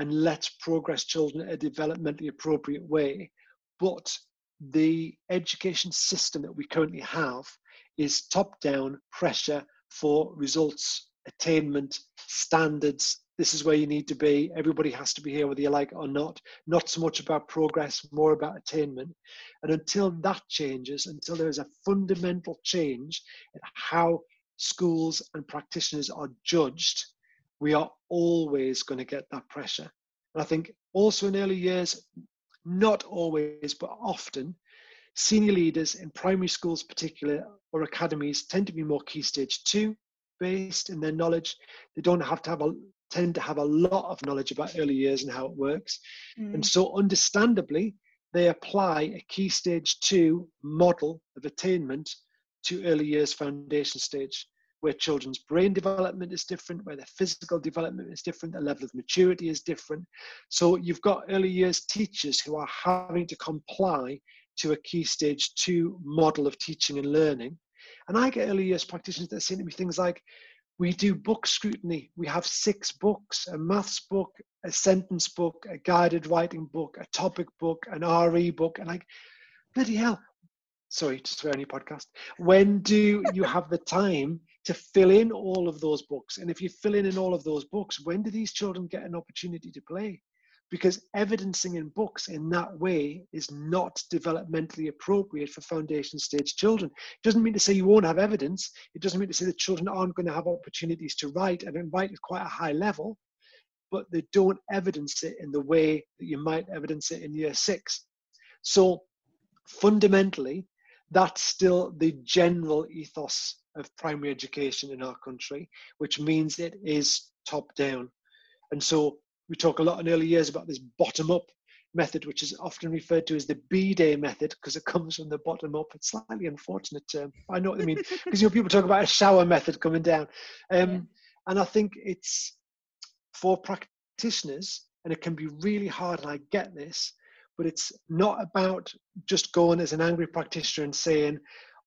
and let's progress children in a developmentally appropriate way. But the education system that we currently have is top down pressure for results, attainment, standards. This is where you need to be. Everybody has to be here, whether you like it or not. Not so much about progress, more about attainment. And until that changes, until there is a fundamental change in how schools and practitioners are judged, we are always going to get that pressure. And I think also in early years, not always, but often, senior leaders in primary schools, particular or academies, tend to be more key stage two based in their knowledge. They don't have to have a tend to have a lot of knowledge about early years and how it works. Mm. And so understandably, they apply a key stage two model of attainment to early years foundation stage where children's brain development is different, where their physical development is different, the level of maturity is different. So you've got early years teachers who are having to comply to a key stage two model of teaching and learning. And I get early years practitioners that say to me things like, we do book scrutiny. We have six books a maths book, a sentence book, a guided writing book, a topic book, an RE book. And like, bloody hell, sorry to swear on your podcast. When do you have the time to fill in all of those books. And if you fill in in all of those books, when do these children get an opportunity to play? Because evidencing in books in that way is not developmentally appropriate for foundation stage children. It doesn't mean to say you won't have evidence. It doesn't mean to say that children aren't going to have opportunities to write and write at quite a high level, but they don't evidence it in the way that you might evidence it in year six. So fundamentally, that's still the general ethos of primary education in our country, which means it is top down. And so we talk a lot in early years about this bottom up method, which is often referred to as the B day method because it comes from the bottom up. It's slightly unfortunate term. I know what I mean <laughs> because you know people talk about a shower method coming down, um, yeah. and I think it's for practitioners, and it can be really hard. And I get this, but it's not about just going as an angry practitioner and saying,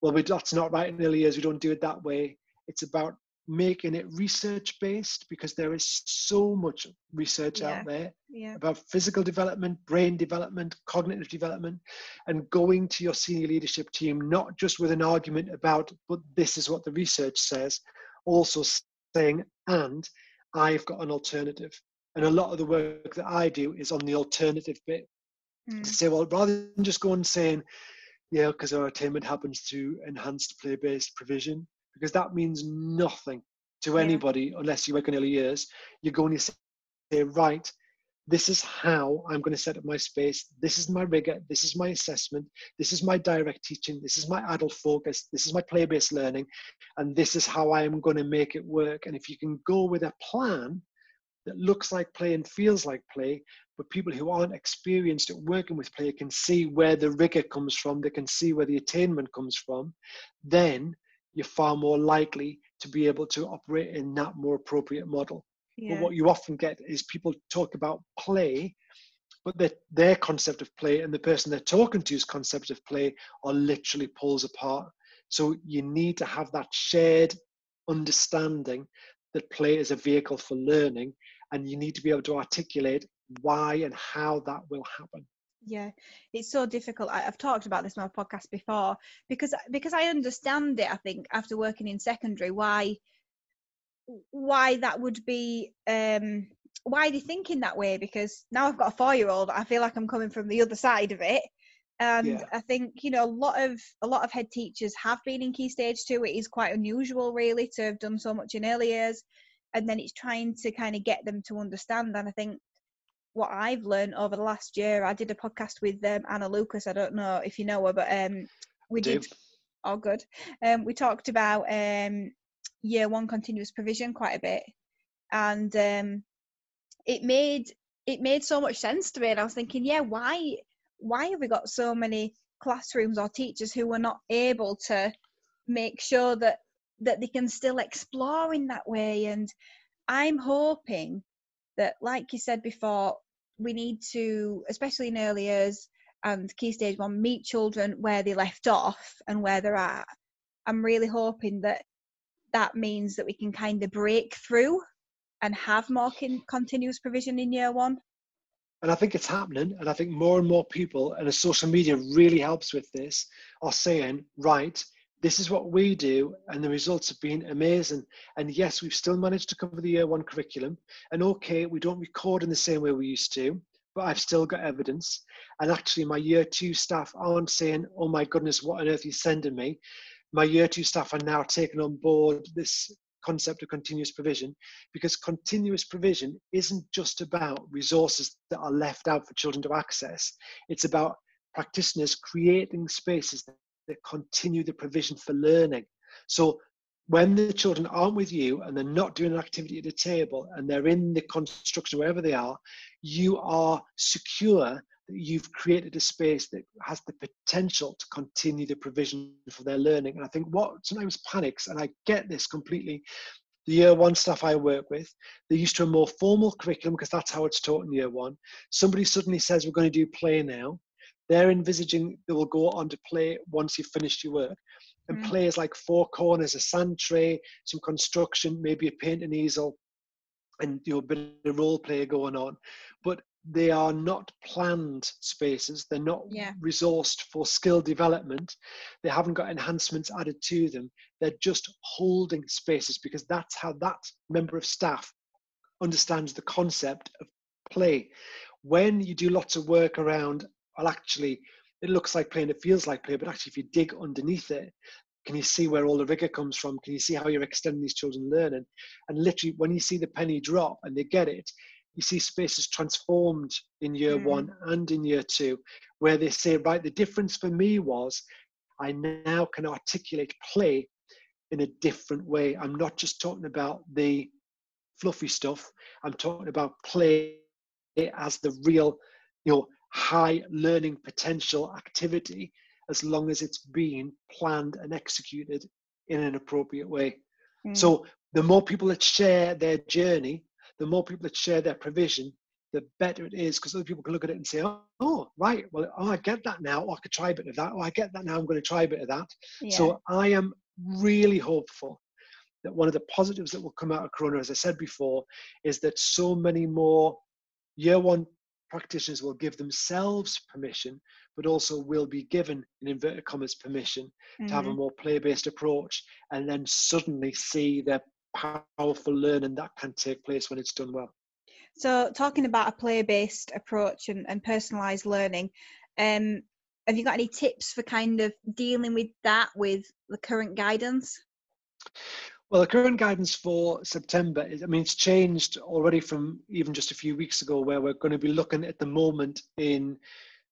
well, we, that's not right in early years, we don't do it that way. It's about making it research based because there is so much research yeah. out there yeah. about physical development, brain development, cognitive development, and going to your senior leadership team, not just with an argument about, but this is what the research says, also saying, and I've got an alternative. And a lot of the work that I do is on the alternative bit. Mm. To say, well, rather than just going and saying, yeah, because our attainment happens through enhanced play-based provision, because that means nothing to anybody unless you work in early years. You're going to say, right, this is how I'm going to set up my space. This is my rigor. This is my assessment. This is my direct teaching. This is my adult focus. This is my play based learning. And this is how I am going to make it work. And if you can go with a plan that looks like play and feels like play, but people who aren't experienced at working with play can see where the rigor comes from, they can see where the attainment comes from, then you're far more likely to be able to operate in that more appropriate model. Yeah. But what you often get is people talk about play, but their, their concept of play and the person they're talking to's concept of play are literally pulls apart. So you need to have that shared understanding that play is a vehicle for learning and you need to be able to articulate why and how that will happen yeah it's so difficult. I, have talked about this on my podcast before because because i understand it i think after working in secondary why why that would be um why are they thinking that way because now i've got a four year old i feel like i'm coming from the other side of it. And yeah. i think you know a lot of a lot of head teachers have been in key stage two. It is quite unusual really to have done so much in early years and then it's trying to kind of get them to understand. And i think what I've learned over the last year, I did a podcast with um, Anna Lucas. I don't know if you know her, but um, we did. Oh, good. Um, we talked about um, year one continuous provision quite a bit, and um, it made it made so much sense to me. And I was thinking, yeah, why why have we got so many classrooms or teachers who are not able to make sure that that they can still explore in that way? And I'm hoping that, like you said before, we need to, especially in early years, and Key Stage 1 meet children where they left off and where they're at, I'm really hoping that that means that we can kind of break through and have more continuous provision in year one. And I think it's happening. And I think more and more people, and the social media really helps with this, are saying, right, this is what we do. And the results have been amazing. And yes, we've still managed to cover the year one curriculum. And okay, we don't record in the same way we used to, but I've still got evidence. And actually, my year two staff aren't saying, oh my goodness, what on earth are you sending me? my year two staff are now taking on board this concept of continuous provision because continuous provision isn't just about resources that are left out for children to access it's about practitioners creating spaces that continue the provision for learning so when the children aren't with you and they're not doing an activity at the table and they're in the construction wherever they are you are secure that you've created a space that has the potential to continue the provision for their learning. And I think what sometimes panics, and I get this completely, the year one staff I work with, they're used to a more formal curriculum because that's how it's taught in year one. Somebody suddenly says, We're going to do play now. They're envisaging they will go on to play once you've finished your work. And mm. play is like four corners, a sand tray, some construction, maybe a paint and easel, and you know, a bit of role play going on. But they are not planned spaces they're not yeah. resourced for skill development they haven't got enhancements added to them they're just holding spaces because that's how that member of staff understands the concept of play when you do lots of work around well actually it looks like play and it feels like play but actually if you dig underneath it can you see where all the rigor comes from can you see how you're extending these children learning and literally when you see the penny drop and they get it you see spaces transformed in year mm. one and in year two, where they say, right, the difference for me was I now can articulate play in a different way. I'm not just talking about the fluffy stuff, I'm talking about play as the real, you know, high learning potential activity as long as it's being planned and executed in an appropriate way. Mm. So the more people that share their journey, the more people that share their provision, the better it is because other people can look at it and say, oh, oh, right, well, oh, I get that now. Oh, I could try a bit of that. Oh, I get that now. I'm going to try a bit of that. Yeah. So I am really hopeful that one of the positives that will come out of Corona, as I said before, is that so many more year one practitioners will give themselves permission, but also will be given, in inverted commas, permission mm-hmm. to have a mm-hmm. more play based approach and then suddenly see their powerful learning that can take place when it's done well. So, talking about a play based approach and, and personalised learning, um, have you got any tips for kind of dealing with that with the current guidance? Well, the current guidance for September, is, I mean, it's changed already from even just a few weeks ago, where we're going to be looking at the moment in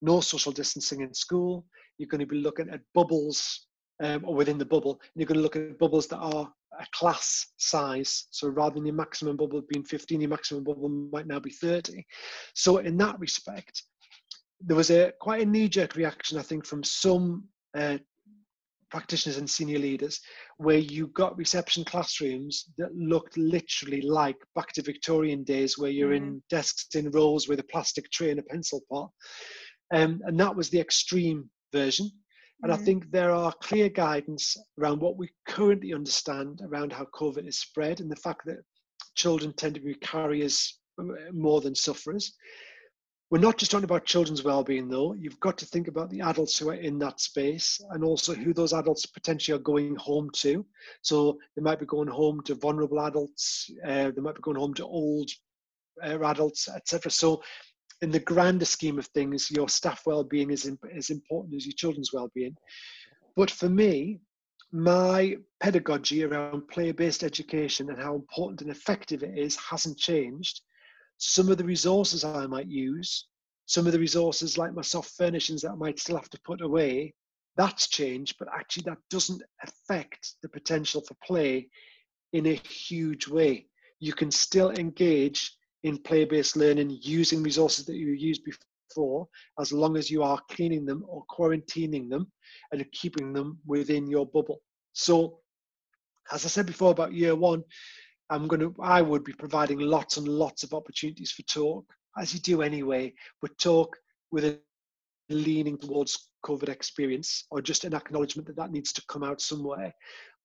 no social distancing in school. You're going to be looking at bubbles um, or within the bubble, and you're going to look at bubbles that are a class size. So rather than your maximum bubble being 15, your maximum bubble might now be 30. So in that respect, there was a quite a knee-jerk reaction, I think, from some uh, practitioners and senior leaders, where you got reception classrooms that looked literally like back to Victorian days, where you're mm. in desks in rows with a plastic tray and a pencil pot. Um, and that was the extreme version. And mm-hmm. I think there are clear guidance around what we currently understand around how COVID is spread and the fact that children tend to be carriers uh, more than sufferers. We're not just talking about children's well-being, though. You've got to think about the adults who are in that space and also who those adults potentially are going home to. So they might be going home to vulnerable adults. Uh, they might be going home to old uh, adults, etc. So in the grander scheme of things, your staff well-being is as important as your children's well-being. But for me, my pedagogy around play-based education and how important and effective it is hasn't changed. Some of the resources I might use, some of the resources like my soft furnishings that I might still have to put away, that's changed, but actually that doesn't affect the potential for play in a huge way. You can still engage in play-based learning using resources that you used before, as long as you are cleaning them or quarantining them and keeping them within your bubble. So, as I said before about year one, I'm going to, I would be providing lots and lots of opportunities for talk, as you do anyway, but talk with a leaning towards COVID experience or just an acknowledgement that that needs to come out somewhere.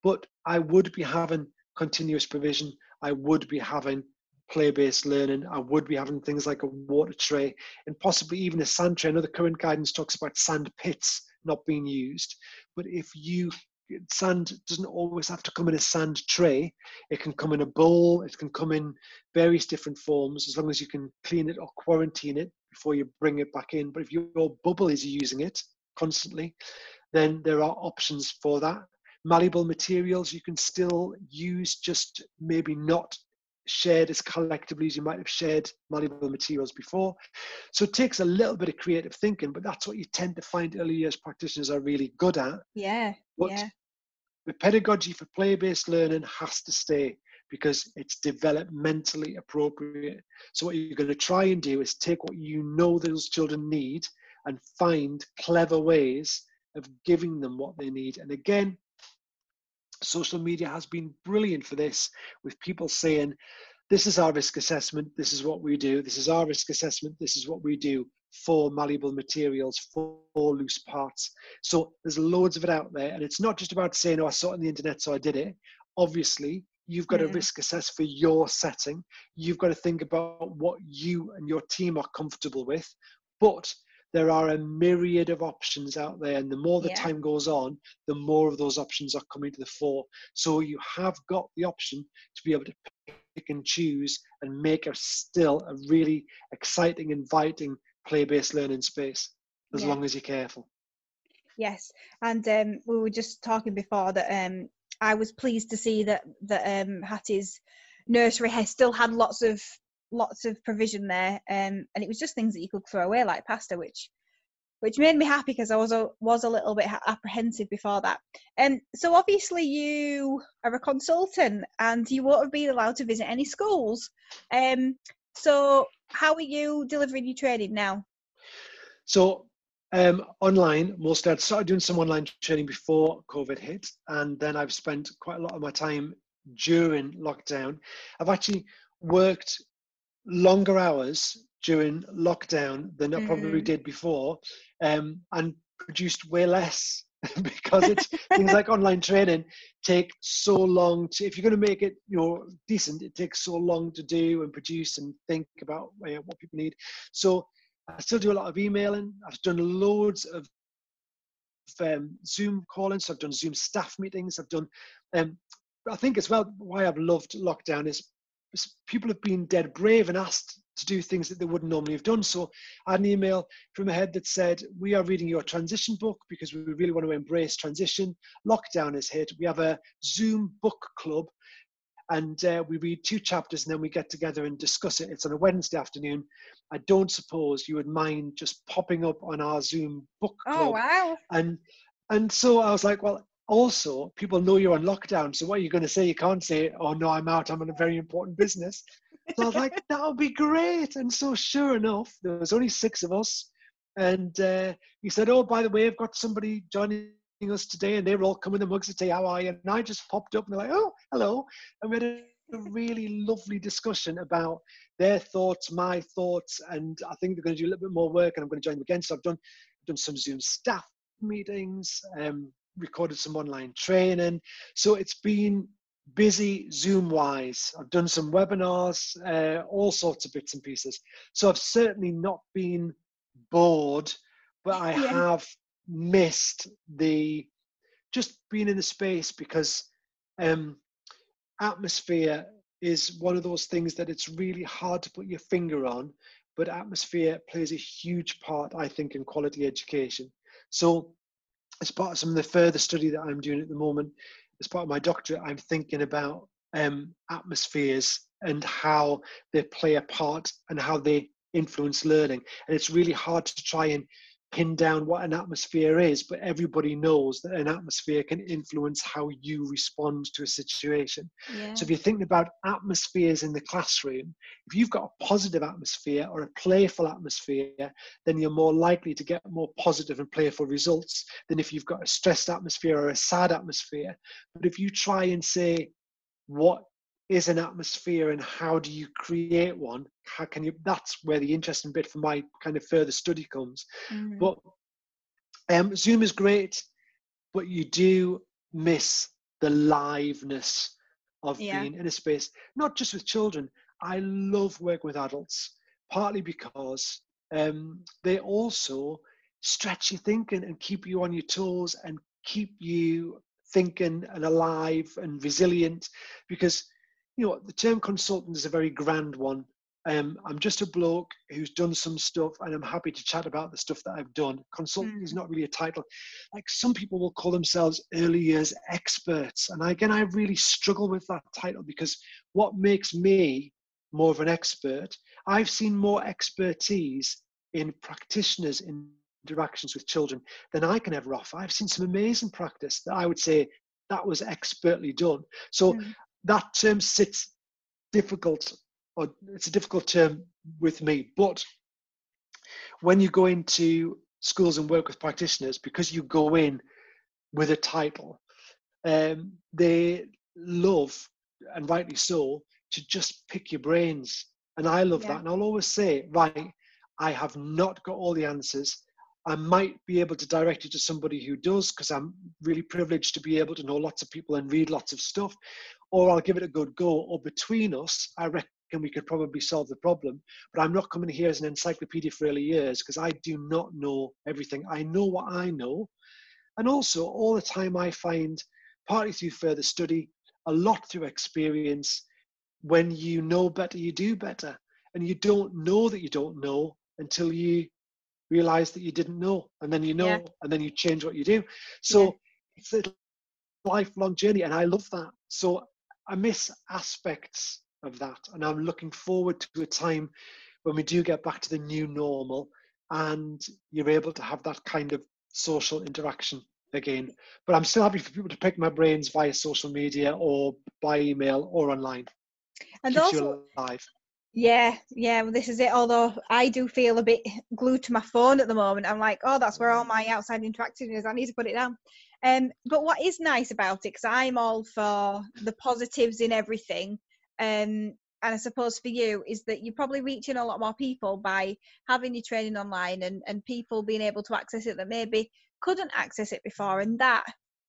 But I would be having continuous provision. I would be having play-based learning. I would be having things like a water tray and possibly even a sand tray. I know the current guidance talks about sand pits not being used, but if you sand doesn't always have to come in a sand tray. It can come in a bowl. It can come in various different forms as long as you can clean it or quarantine it before you bring it back in. But if your bubble is using it constantly, then there are options for that. Malleable materials you can still use, just maybe not shared as collectively as you might have shared malleable materials before. So it takes a little bit of creative thinking, but that's what you tend to find early years practitioners are really good at. Yeah. But yeah. the pedagogy for play-based learning has to stay because it's developmentally appropriate. So what you're going to try and do is take what you know those children need and find clever ways of giving them what they need. And again, social media has been brilliant for this with people saying, this is our risk assessment, this is what we do, this is our risk assessment, this is what we do for malleable materials, for, for loose parts. So there's loads of it out there. And it's not just about saying, oh, I saw it on the internet, so I did it. Obviously, you've got to risk assess for your setting. You've got to think about what you and your team are comfortable with. But there are a myriad of options out there and the more the yeah. time goes on the more of those options are coming to the fore so you have got the option to be able to pick and choose and make a still a really exciting inviting play-based learning space as yeah. long as you're careful yes and um, we were just talking before that um, i was pleased to see that that um, hattie's nursery has still had lots of lots of provision there, um, and it was just things that you could throw away like pasta, which which made me happy because I was a, was a little bit apprehensive before that. And um, so obviously you are a consultant and you won't been allowed to visit any schools. Um, so how are you delivering your training now? So um, online, mostly I'd started doing some online training before COVID hit, and then I've spent quite a lot of my time during lockdown. I've actually worked longer hours during lockdown than I probably mm. did before, um, and produced way less <laughs> because it's things like <laughs> online training take so long to if you're going to make it you know decent it takes so long to do and produce and think about you know, what people need so i still do a lot of emailing i've done loads of um, zoom callings so i've done zoom staff meetings i've done um, i think as well why i've loved lockdown is people have been dead brave and asked to do things that they wouldn't normally have done. So I had an email from a head that said, We are reading your transition book because we really want to embrace transition. Lockdown is hit. We have a Zoom book club and uh, we read two chapters and then we get together and discuss it. It's on a Wednesday afternoon. I don't suppose you would mind just popping up on our Zoom book oh, club. Oh, wow. And and so I was like, well, also people know you're on lockdown so what are you going to say? You can't say oh no i'm out. I'm on a very important business. So i was like that would be great. And so sure enough there was only six of us and uh, he said oh by the way i've got somebody joining us today and they were all coming the mugs to say how are you? And i just popped up and they're like oh hello. And we had a really lovely discussion about their thoughts my thoughts and i think they're going to do a little bit more work and i'm going to join them again. So i've done done some zoom staff meetings um, recorded some online training. So it's been busy Zoom wise. I've done some webinars, uh, all sorts of bits and pieces. So I've certainly not been bored, but I yeah. have missed the just being in the space because um, atmosphere is one of those things that it's really hard to put your finger on, but atmosphere plays a huge part, I think, in quality education. So as part of some of the further study that I'm doing at the moment, as part of my doctorate, I'm thinking about um, atmospheres and how they play a part and how they influence learning. And it's really hard to try and pin down what an atmosphere is, but everybody knows that an atmosphere can influence how you respond to a situation. Yeah. So if you're thinking about atmospheres in the classroom, if you've got a positive atmosphere or a playful atmosphere, then you're more likely to get more positive and playful results than if you've got a stressed atmosphere or a sad atmosphere. But if you try and say, what is an atmosphere and how do you create one how can you that's where the interesting bit for my kind of further study comes mm-hmm. but um, zoom is great but you do miss the liveness of yeah. being in a space not just with children i love working with adults partly because um, they also stretch your thinking and keep you on your toes and keep you thinking and alive and resilient because you know the term consultant is a very grand one um, i'm just a bloke who's done some stuff and i'm happy to chat about the stuff that i've done consultant mm. is not really a title like some people will call themselves early years experts and again i really struggle with that title because what makes me more of an expert i've seen more expertise in practitioners in interactions with children than I can ever offer. I've seen some amazing practice that I would say that was expertly done. So mm. That term sits difficult, or it's a difficult term with me. But when you go into schools and work with practitioners, because you go in with a title, um, they love, and rightly so, to just pick your brains. And I love yeah. that. And I'll always say, right, I have not got all the answers. I might be able to direct you to somebody who does because I'm really privileged to be able to know lots of people and read lots of stuff, or I'll give it a good go. Or between us, I reckon we could probably solve the problem. But I'm not coming here as an encyclopedia for early years because I do not know everything. I know what I know. And also, all the time, I find, partly through further study, a lot through experience, when you know better, you do better. And you don't know that you don't know until you realize that you didn't know and then you know yeah. and then you change what you do so yeah. it's a lifelong journey and i love that so i miss aspects of that and i'm looking forward to a time when we do get back to the new normal and you're able to have that kind of social interaction again but i'm still happy for people to pick my brains via social media or by email or online and Keeps also yeah, yeah, well, this is it. Although I do feel a bit glued to my phone at the moment. I'm like, oh, that's where all my outside interaction is. I need to put it down. Um, but what is nice about it, because I'm all for the positives in everything, um, and I suppose for you is that you're probably reaching a lot more people by having your training online and, and people being able to access it that maybe couldn't access it before, and that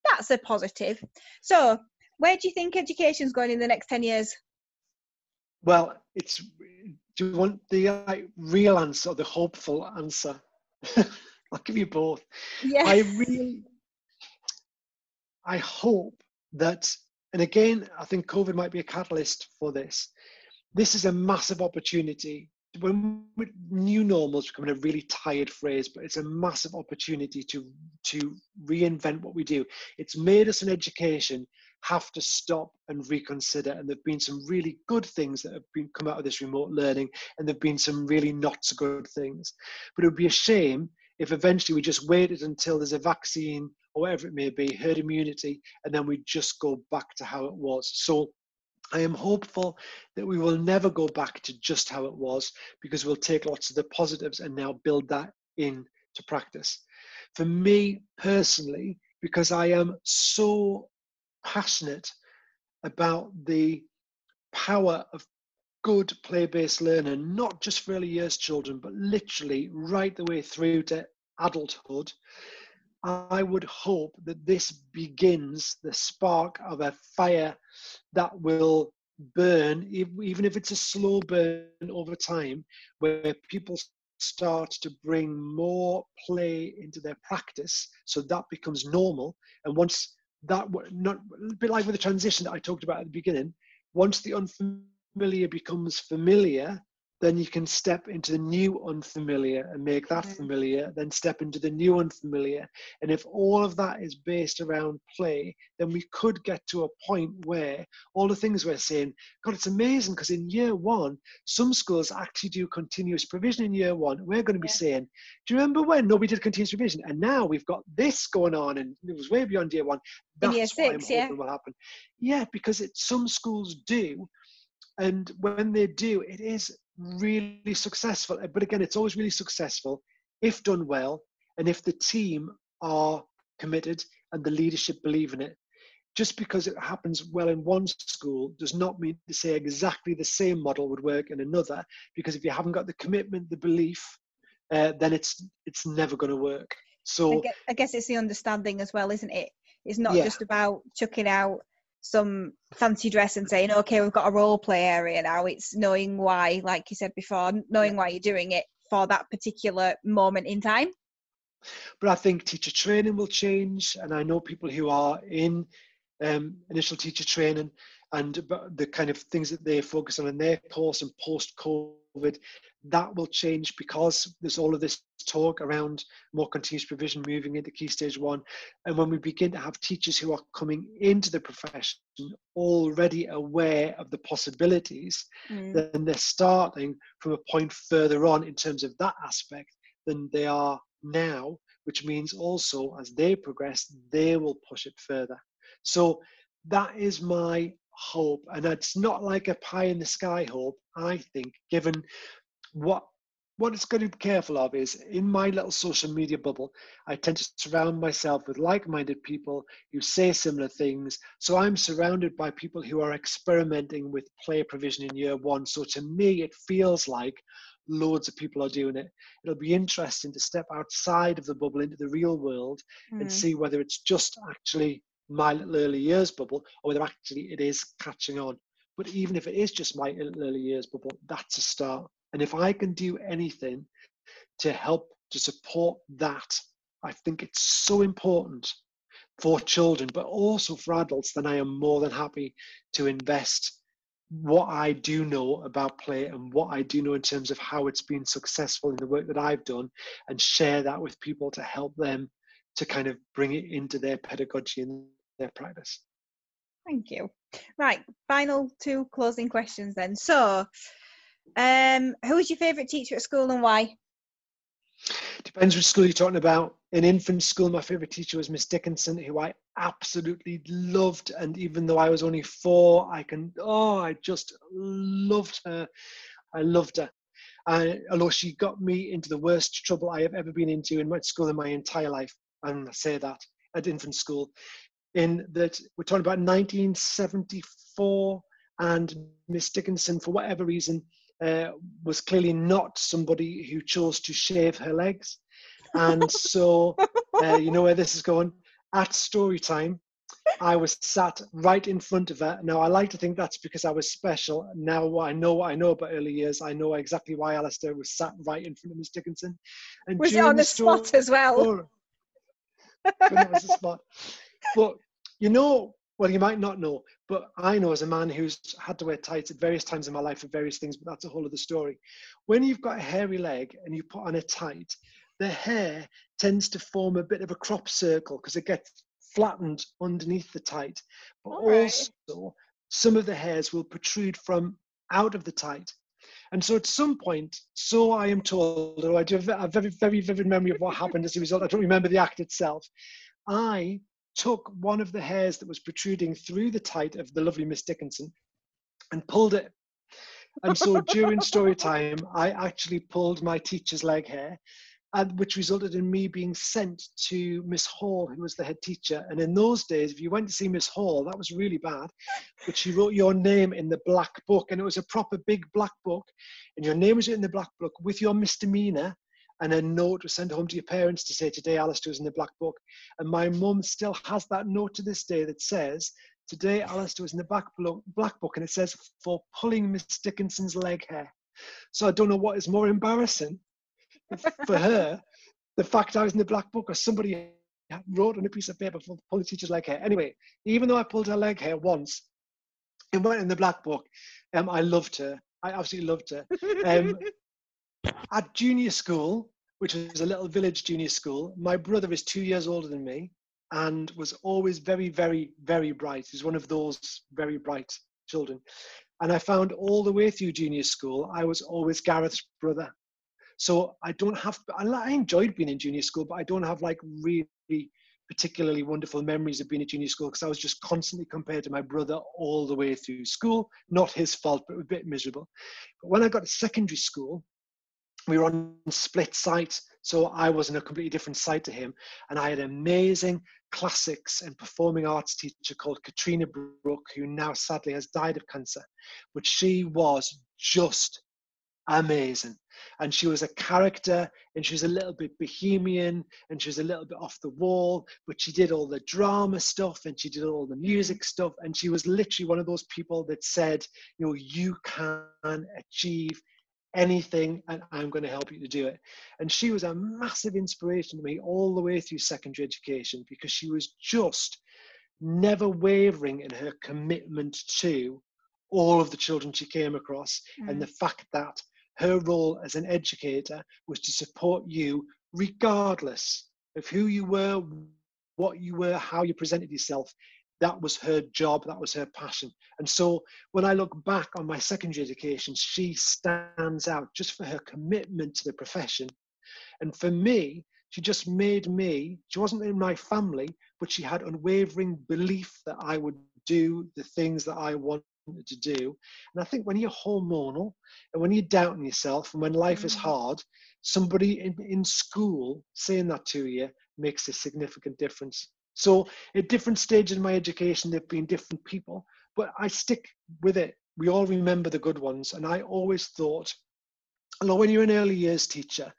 that's a positive. So, where do you think education's going in the next ten years? Well, it's. Do you want the uh, real answer or the hopeful answer? <laughs> I'll give you both. Yeah. I really. I hope that, and again, I think COVID might be a catalyst for this. This is a massive opportunity. When new normal is becoming a really tired phrase, but it's a massive opportunity to to reinvent what we do. It's made us in education have to stop and reconsider. And there've been some really good things that have been come out of this remote learning, and there've been some really not so good things. But it would be a shame if eventually we just waited until there's a vaccine or whatever it may be, herd immunity, and then we just go back to how it was. So I am hopeful that we will never go back to just how it was because we'll take lots of the positives and now build that into practice. For me personally, because I am so passionate about the power of good play-based learning, not just for early years children, but literally right the way through to adulthood. I would hope that this begins the spark of a fire that will burn, even if it's a slow burn over time, where people start to bring more play into their practice so that becomes normal. And once that not a bit like with the transition that I talked about at the beginning. Once the unfamiliar becomes familiar, then you can step into the new unfamiliar and make that mm-hmm. familiar, then step into the new unfamiliar. And if all of that is based around play, then we could get to a point where all the things we're saying, God, it's amazing because in year one, some schools actually do continuous provision in year one. We're going to be yeah. saying, Do you remember when nobody did continuous provision? And now we've got this going on and it was way beyond year one. That's in year six, yeah. will happen. Yeah, because it, some schools do. And when they do, it is really successful. But again, it's always really successful if done well and if the team are committed and the leadership believe in it. just because it happens well in one school does not mean to say exactly the same model would work in another because if you haven't got the commitment the belief uh, then it's it's never going to work so I guess, I guess, it's the understanding as well isn't it it's not Yeah. just about chucking out some fancy dress and saying okay we've got a role play area now. It's knowing why like you said before knowing why you're doing it for that particular moment in time. But I think teacher training will change, and I know people who are in um, initial teacher training and the kind of things that they focus on in their course and post COVID, that will change because there's all of this talk around more continuous provision moving into key stage one. And when we begin to have teachers who are coming into the profession already aware of the possibilities, Mm. then they're starting from a point further on in terms of that aspect than they are now, which means also as they progress, they will push it further. So that is my hope. And it's not like a pie in the sky hope, I think, given what what it's going to be careful of is in my little social media bubble, I tend to surround myself with like minded people who say similar things. So I'm surrounded by people who are experimenting with play provision in year one. So to me, it feels like loads of people are doing it. It'll be interesting to step outside of the bubble into the real world and Mm. see whether it's just actually my little early years bubble or whether actually it is catching on. But even if it is just my early years bubble, that's a start. And if I can do anything to help to support that, I think it's so important for children, but also for adults, then I am more than happy to invest what I do know about play and what I do know in terms of how it's been successful in the work that I've done and share that with people to help them to kind of bring it into their pedagogy and their practice. Thank you. Right, final two closing questions then. So, um, who was your favourite teacher at school and why? Depends which school you're talking about. In infant school, my favourite teacher was Miss Dickinson, who I absolutely loved. And even though I was only four, I can, oh, I just loved her. I loved her. Uh, although she got me into the worst trouble I have ever been into in my school in my entire life. And I say that at infant school. In that we're talking about 1974, and Miss Dickinson, for whatever reason, uh, was clearly not somebody who chose to shave her legs. And so, uh, you know where this is going. At story time, I was sat right in front of her. Now, I like to think that's because I was special. Now I know what I know about early years. I know exactly why Alistair was sat right in front of Miss Dickinson. And Was it on the story- spot as well? Oh, it's a spot. But you know, well, you might not know, but I know as a man who's had to wear tights at various times in my life for various things, but that's a whole other story. When you've got a hairy leg and you put on a tight, the hair tends to form a bit of a crop circle because it gets flattened underneath the tight. But right. also, some of the hairs will protrude from out of the tight. And so at some point, so I am told, although I do have a very, very vivid memory of what happened as a result, I don't remember the act itself. I took one of the hairs that was protruding through the tight of the lovely Miss Dickinson and pulled it. And so during story <laughs> time, I actually pulled my teacher's leg hair, and which resulted in me being sent to Miss Hall, who was the head teacher. And in those days, if you went to see Miss Hall, that was really bad. But she wrote your name in the black book, and it was a proper big black book. And your name was in the black book with your misdemeanor and a note was sent home to your parents to say today Alistair was in the black book. And my mum still has that note to this day that says today Alistair was in the black book, black book, and it says for pulling Miss Dickinson's leg hair. So I don't know what is more embarrassing for her, the fact I was in the black book or somebody wrote on a piece of paper for pulling teacher's leg hair. Anyway, even though I pulled her leg hair once, it went in the black book. Um, I loved her. I absolutely loved her. Um, at junior school, which was a little village junior school, my brother is two years older than me and was always very, very, very bright. He's one of those very bright children. And I found all the way through junior school, I was always Gareth's brother. So I don't have, I enjoyed being in junior school, but I don't have like really particularly wonderful memories of being at junior school because I was just constantly compared to my brother all the way through school. Not his fault, but a bit miserable. But when I got to secondary school, we were on split sites so i was on a completely different site to him and i had amazing classics and performing arts teacher called Katrina Brook, who now sadly has died of cancer. But she was just amazing. And she was a character and she was a little bit bohemian and she was a little bit off the wall, but she did all the drama stuff and she did all the music stuff. And she was literally one of those people that said, you know, you can achieve anything and I'm going to help you to do it. And she was a massive inspiration to me all the way through secondary education because she was just never wavering in her commitment to all of the children she came across mm. and the fact that her role as an educator was to support you regardless of who you were, what you were, how you presented yourself. That was her job, that was her passion. And so when I look back on my secondary education, she stands out just for her commitment to the profession. And for me, she just made me, she wasn't in my family, but she had unwavering belief that I would do the things that I wanted to do. And I think when you're hormonal and when you're doubting yourself and when life mm. is hard, somebody in, in school saying that to you makes a significant difference. So at different stages in my education, there've been different people, but I stick with it. We all remember the good ones. And I always thought, although when you're an early years teacher,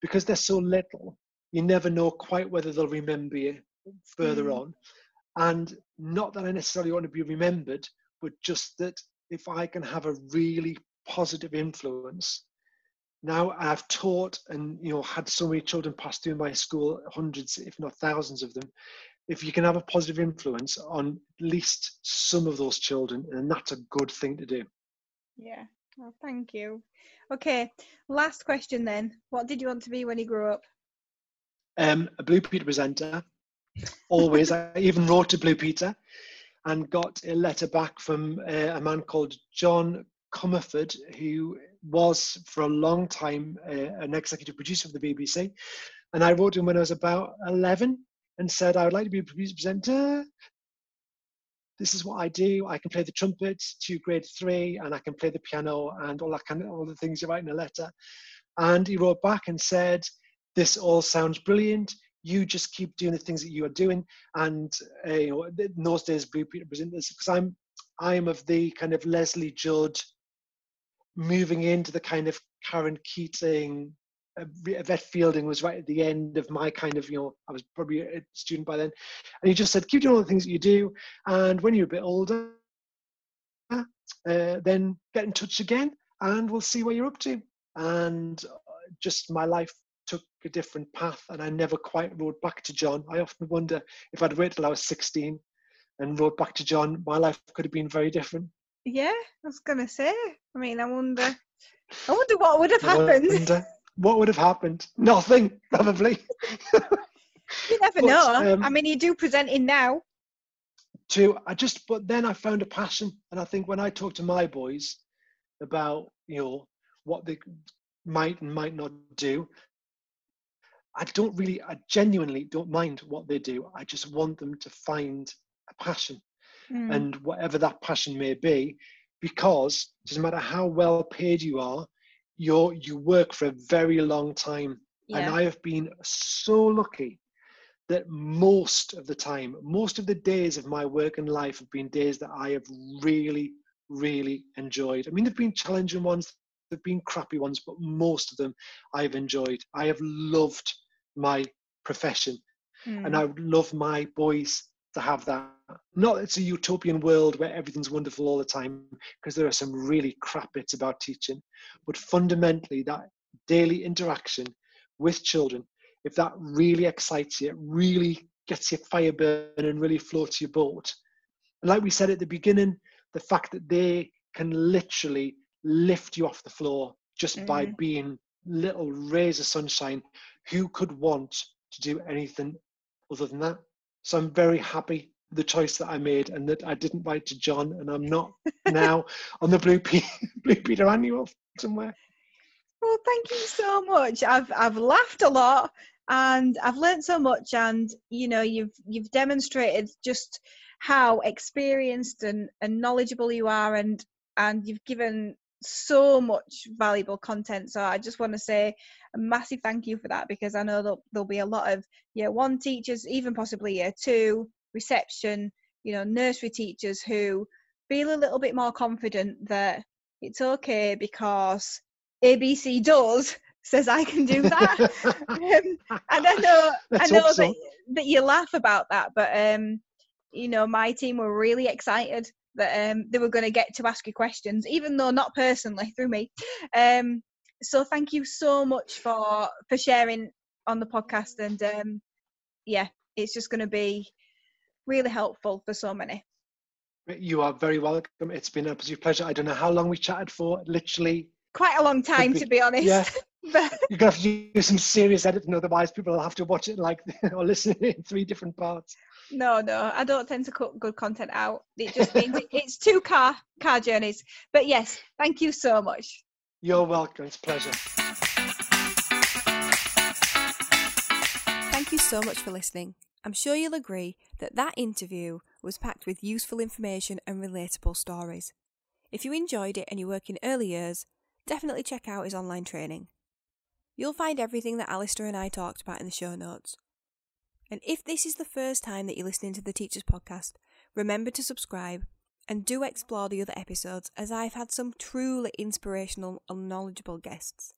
because they're so little, you never know quite whether they'll remember you further mm. on. And not that I necessarily want to be remembered, but just that if I can have a really positive influence. Now I've taught and you know had so many children pass through my school, hundreds, if not thousands of them. If you can have a positive influence on at least some of those children, and that's a good thing to do. Yeah. Well, thank you. Okay, last question then. What did you want to be when you grew up? Um, a Blue Peter presenter. Always. <laughs> I even wrote to Blue Peter and got a letter back from uh, a man called John Comerford, who was for a long time uh, an executive producer of the BBC. And I wrote him when I was about 11 and said, I would like to be a producer presenter. This is what I do. I can play the trumpet to grade three, and I can play the piano and all that kind of all the things you write in a letter. And he wrote back and said, This all sounds brilliant you just keep doing the things that you are doing. And uh, you know, in those days, Blue presenters, because I'm I'm of the kind of Lesley Judd, moving into the kind of Caron Keating. Uh, Yvette Fielding was right at the end of my kind of, you know, I was probably a student by then. And he just said, keep doing all the things that you do. And when you're a bit older, uh, then get in touch again and we'll see where you're up to. And uh, just my life took a different path and I never quite wrote back to John. I often wonder if I'd waited till I was 16 and wrote back to John, my life could have been very different. Yeah, I was to say. I mean, I wonder, I wonder what would have happened. What would have happened? Nothing, probably. <laughs> you never but, know. Um, I mean, you do presenting now. To I just, but then I found a passion, and I think when I talk to my boys about you know what they might and might not do, I don't really, I genuinely don't mind what they do. I just want them to find a passion mm. and whatever that passion may be, because it doesn't matter how well paid you are, you're, you work for a very long time. Yeah. And I have been so lucky that most of the time, most of the days of my work and life have been days that I have really, really enjoyed. I mean, there've been challenging ones, there've been crappy ones, but most of them I've enjoyed. I have loved my profession. Mm. And I love my boys to have that. Not it's a utopian world where everything's wonderful all the time, because there are some really crap bits about teaching. But fundamentally, that daily interaction with children, if that really excites you, really gets your fire burning, and really floats your boat. And like we said at the beginning, the fact that they can literally lift you off the floor just mm. by being little rays of sunshine who could want to do anything other than that? So I'm very happy the choice that I made and that I didn't write to John and I'm not now <laughs> on the Blue, P- Blue Peter annual somewhere. Well, thank you so much. I've I've laughed a lot and I've learned so much and you know you've you've demonstrated just how experienced and, and knowledgeable you are and and you've given so much valuable content. So I just want to say a massive thank you for that because I know there'll, there'll be a lot of year one teachers, even possibly year two, reception, you know, nursery teachers who feel a little bit more confident that it's okay because ABC does <laughs> says I can do that. <laughs> um, and I know I know so. that, that you laugh about that, but um, you know, my team were really excited that um, they were going to get to ask you questions, even though not personally through me. Um, so thank you so much for for sharing on the podcast, and um, yeah, it's just going to be really helpful for so many. You are very welcome. It's been an absolute pleasure. I don't know how long we chatted for. Literally, quite a long time, be, to be honest. Yeah. <laughs> but you're gonna have to do some serious editing, otherwise people will have to watch it like <laughs> or listen in three different parts. No, no, I don't tend to cut good content out. It just means it's two car car journeys. But yes, thank you so much. You're welcome. It's a pleasure. Thank you so much for listening. I'm sure you'll agree that that interview was packed with useful information and relatable stories. If you enjoyed it and you work in early years, definitely check out his online training. You'll find everything that Alistair and I talked about in the show notes. And if this is the first time that you're listening to the Teachers Podcast, remember to subscribe and do explore the other episodes as I've had some truly inspirational and knowledgeable guests.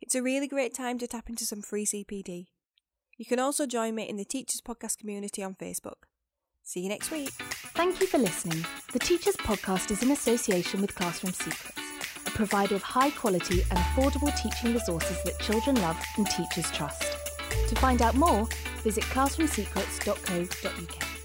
It's a really great time to tap into some free CPD. You can also join me in the Teachers Podcast community on Facebook. See you next week. Thank you for listening. The Teachers Podcast is in association with Classroom Secrets, a provider of high quality and affordable teaching resources that children love and teachers trust. To find out more, visit classroomsecrets.co.uk.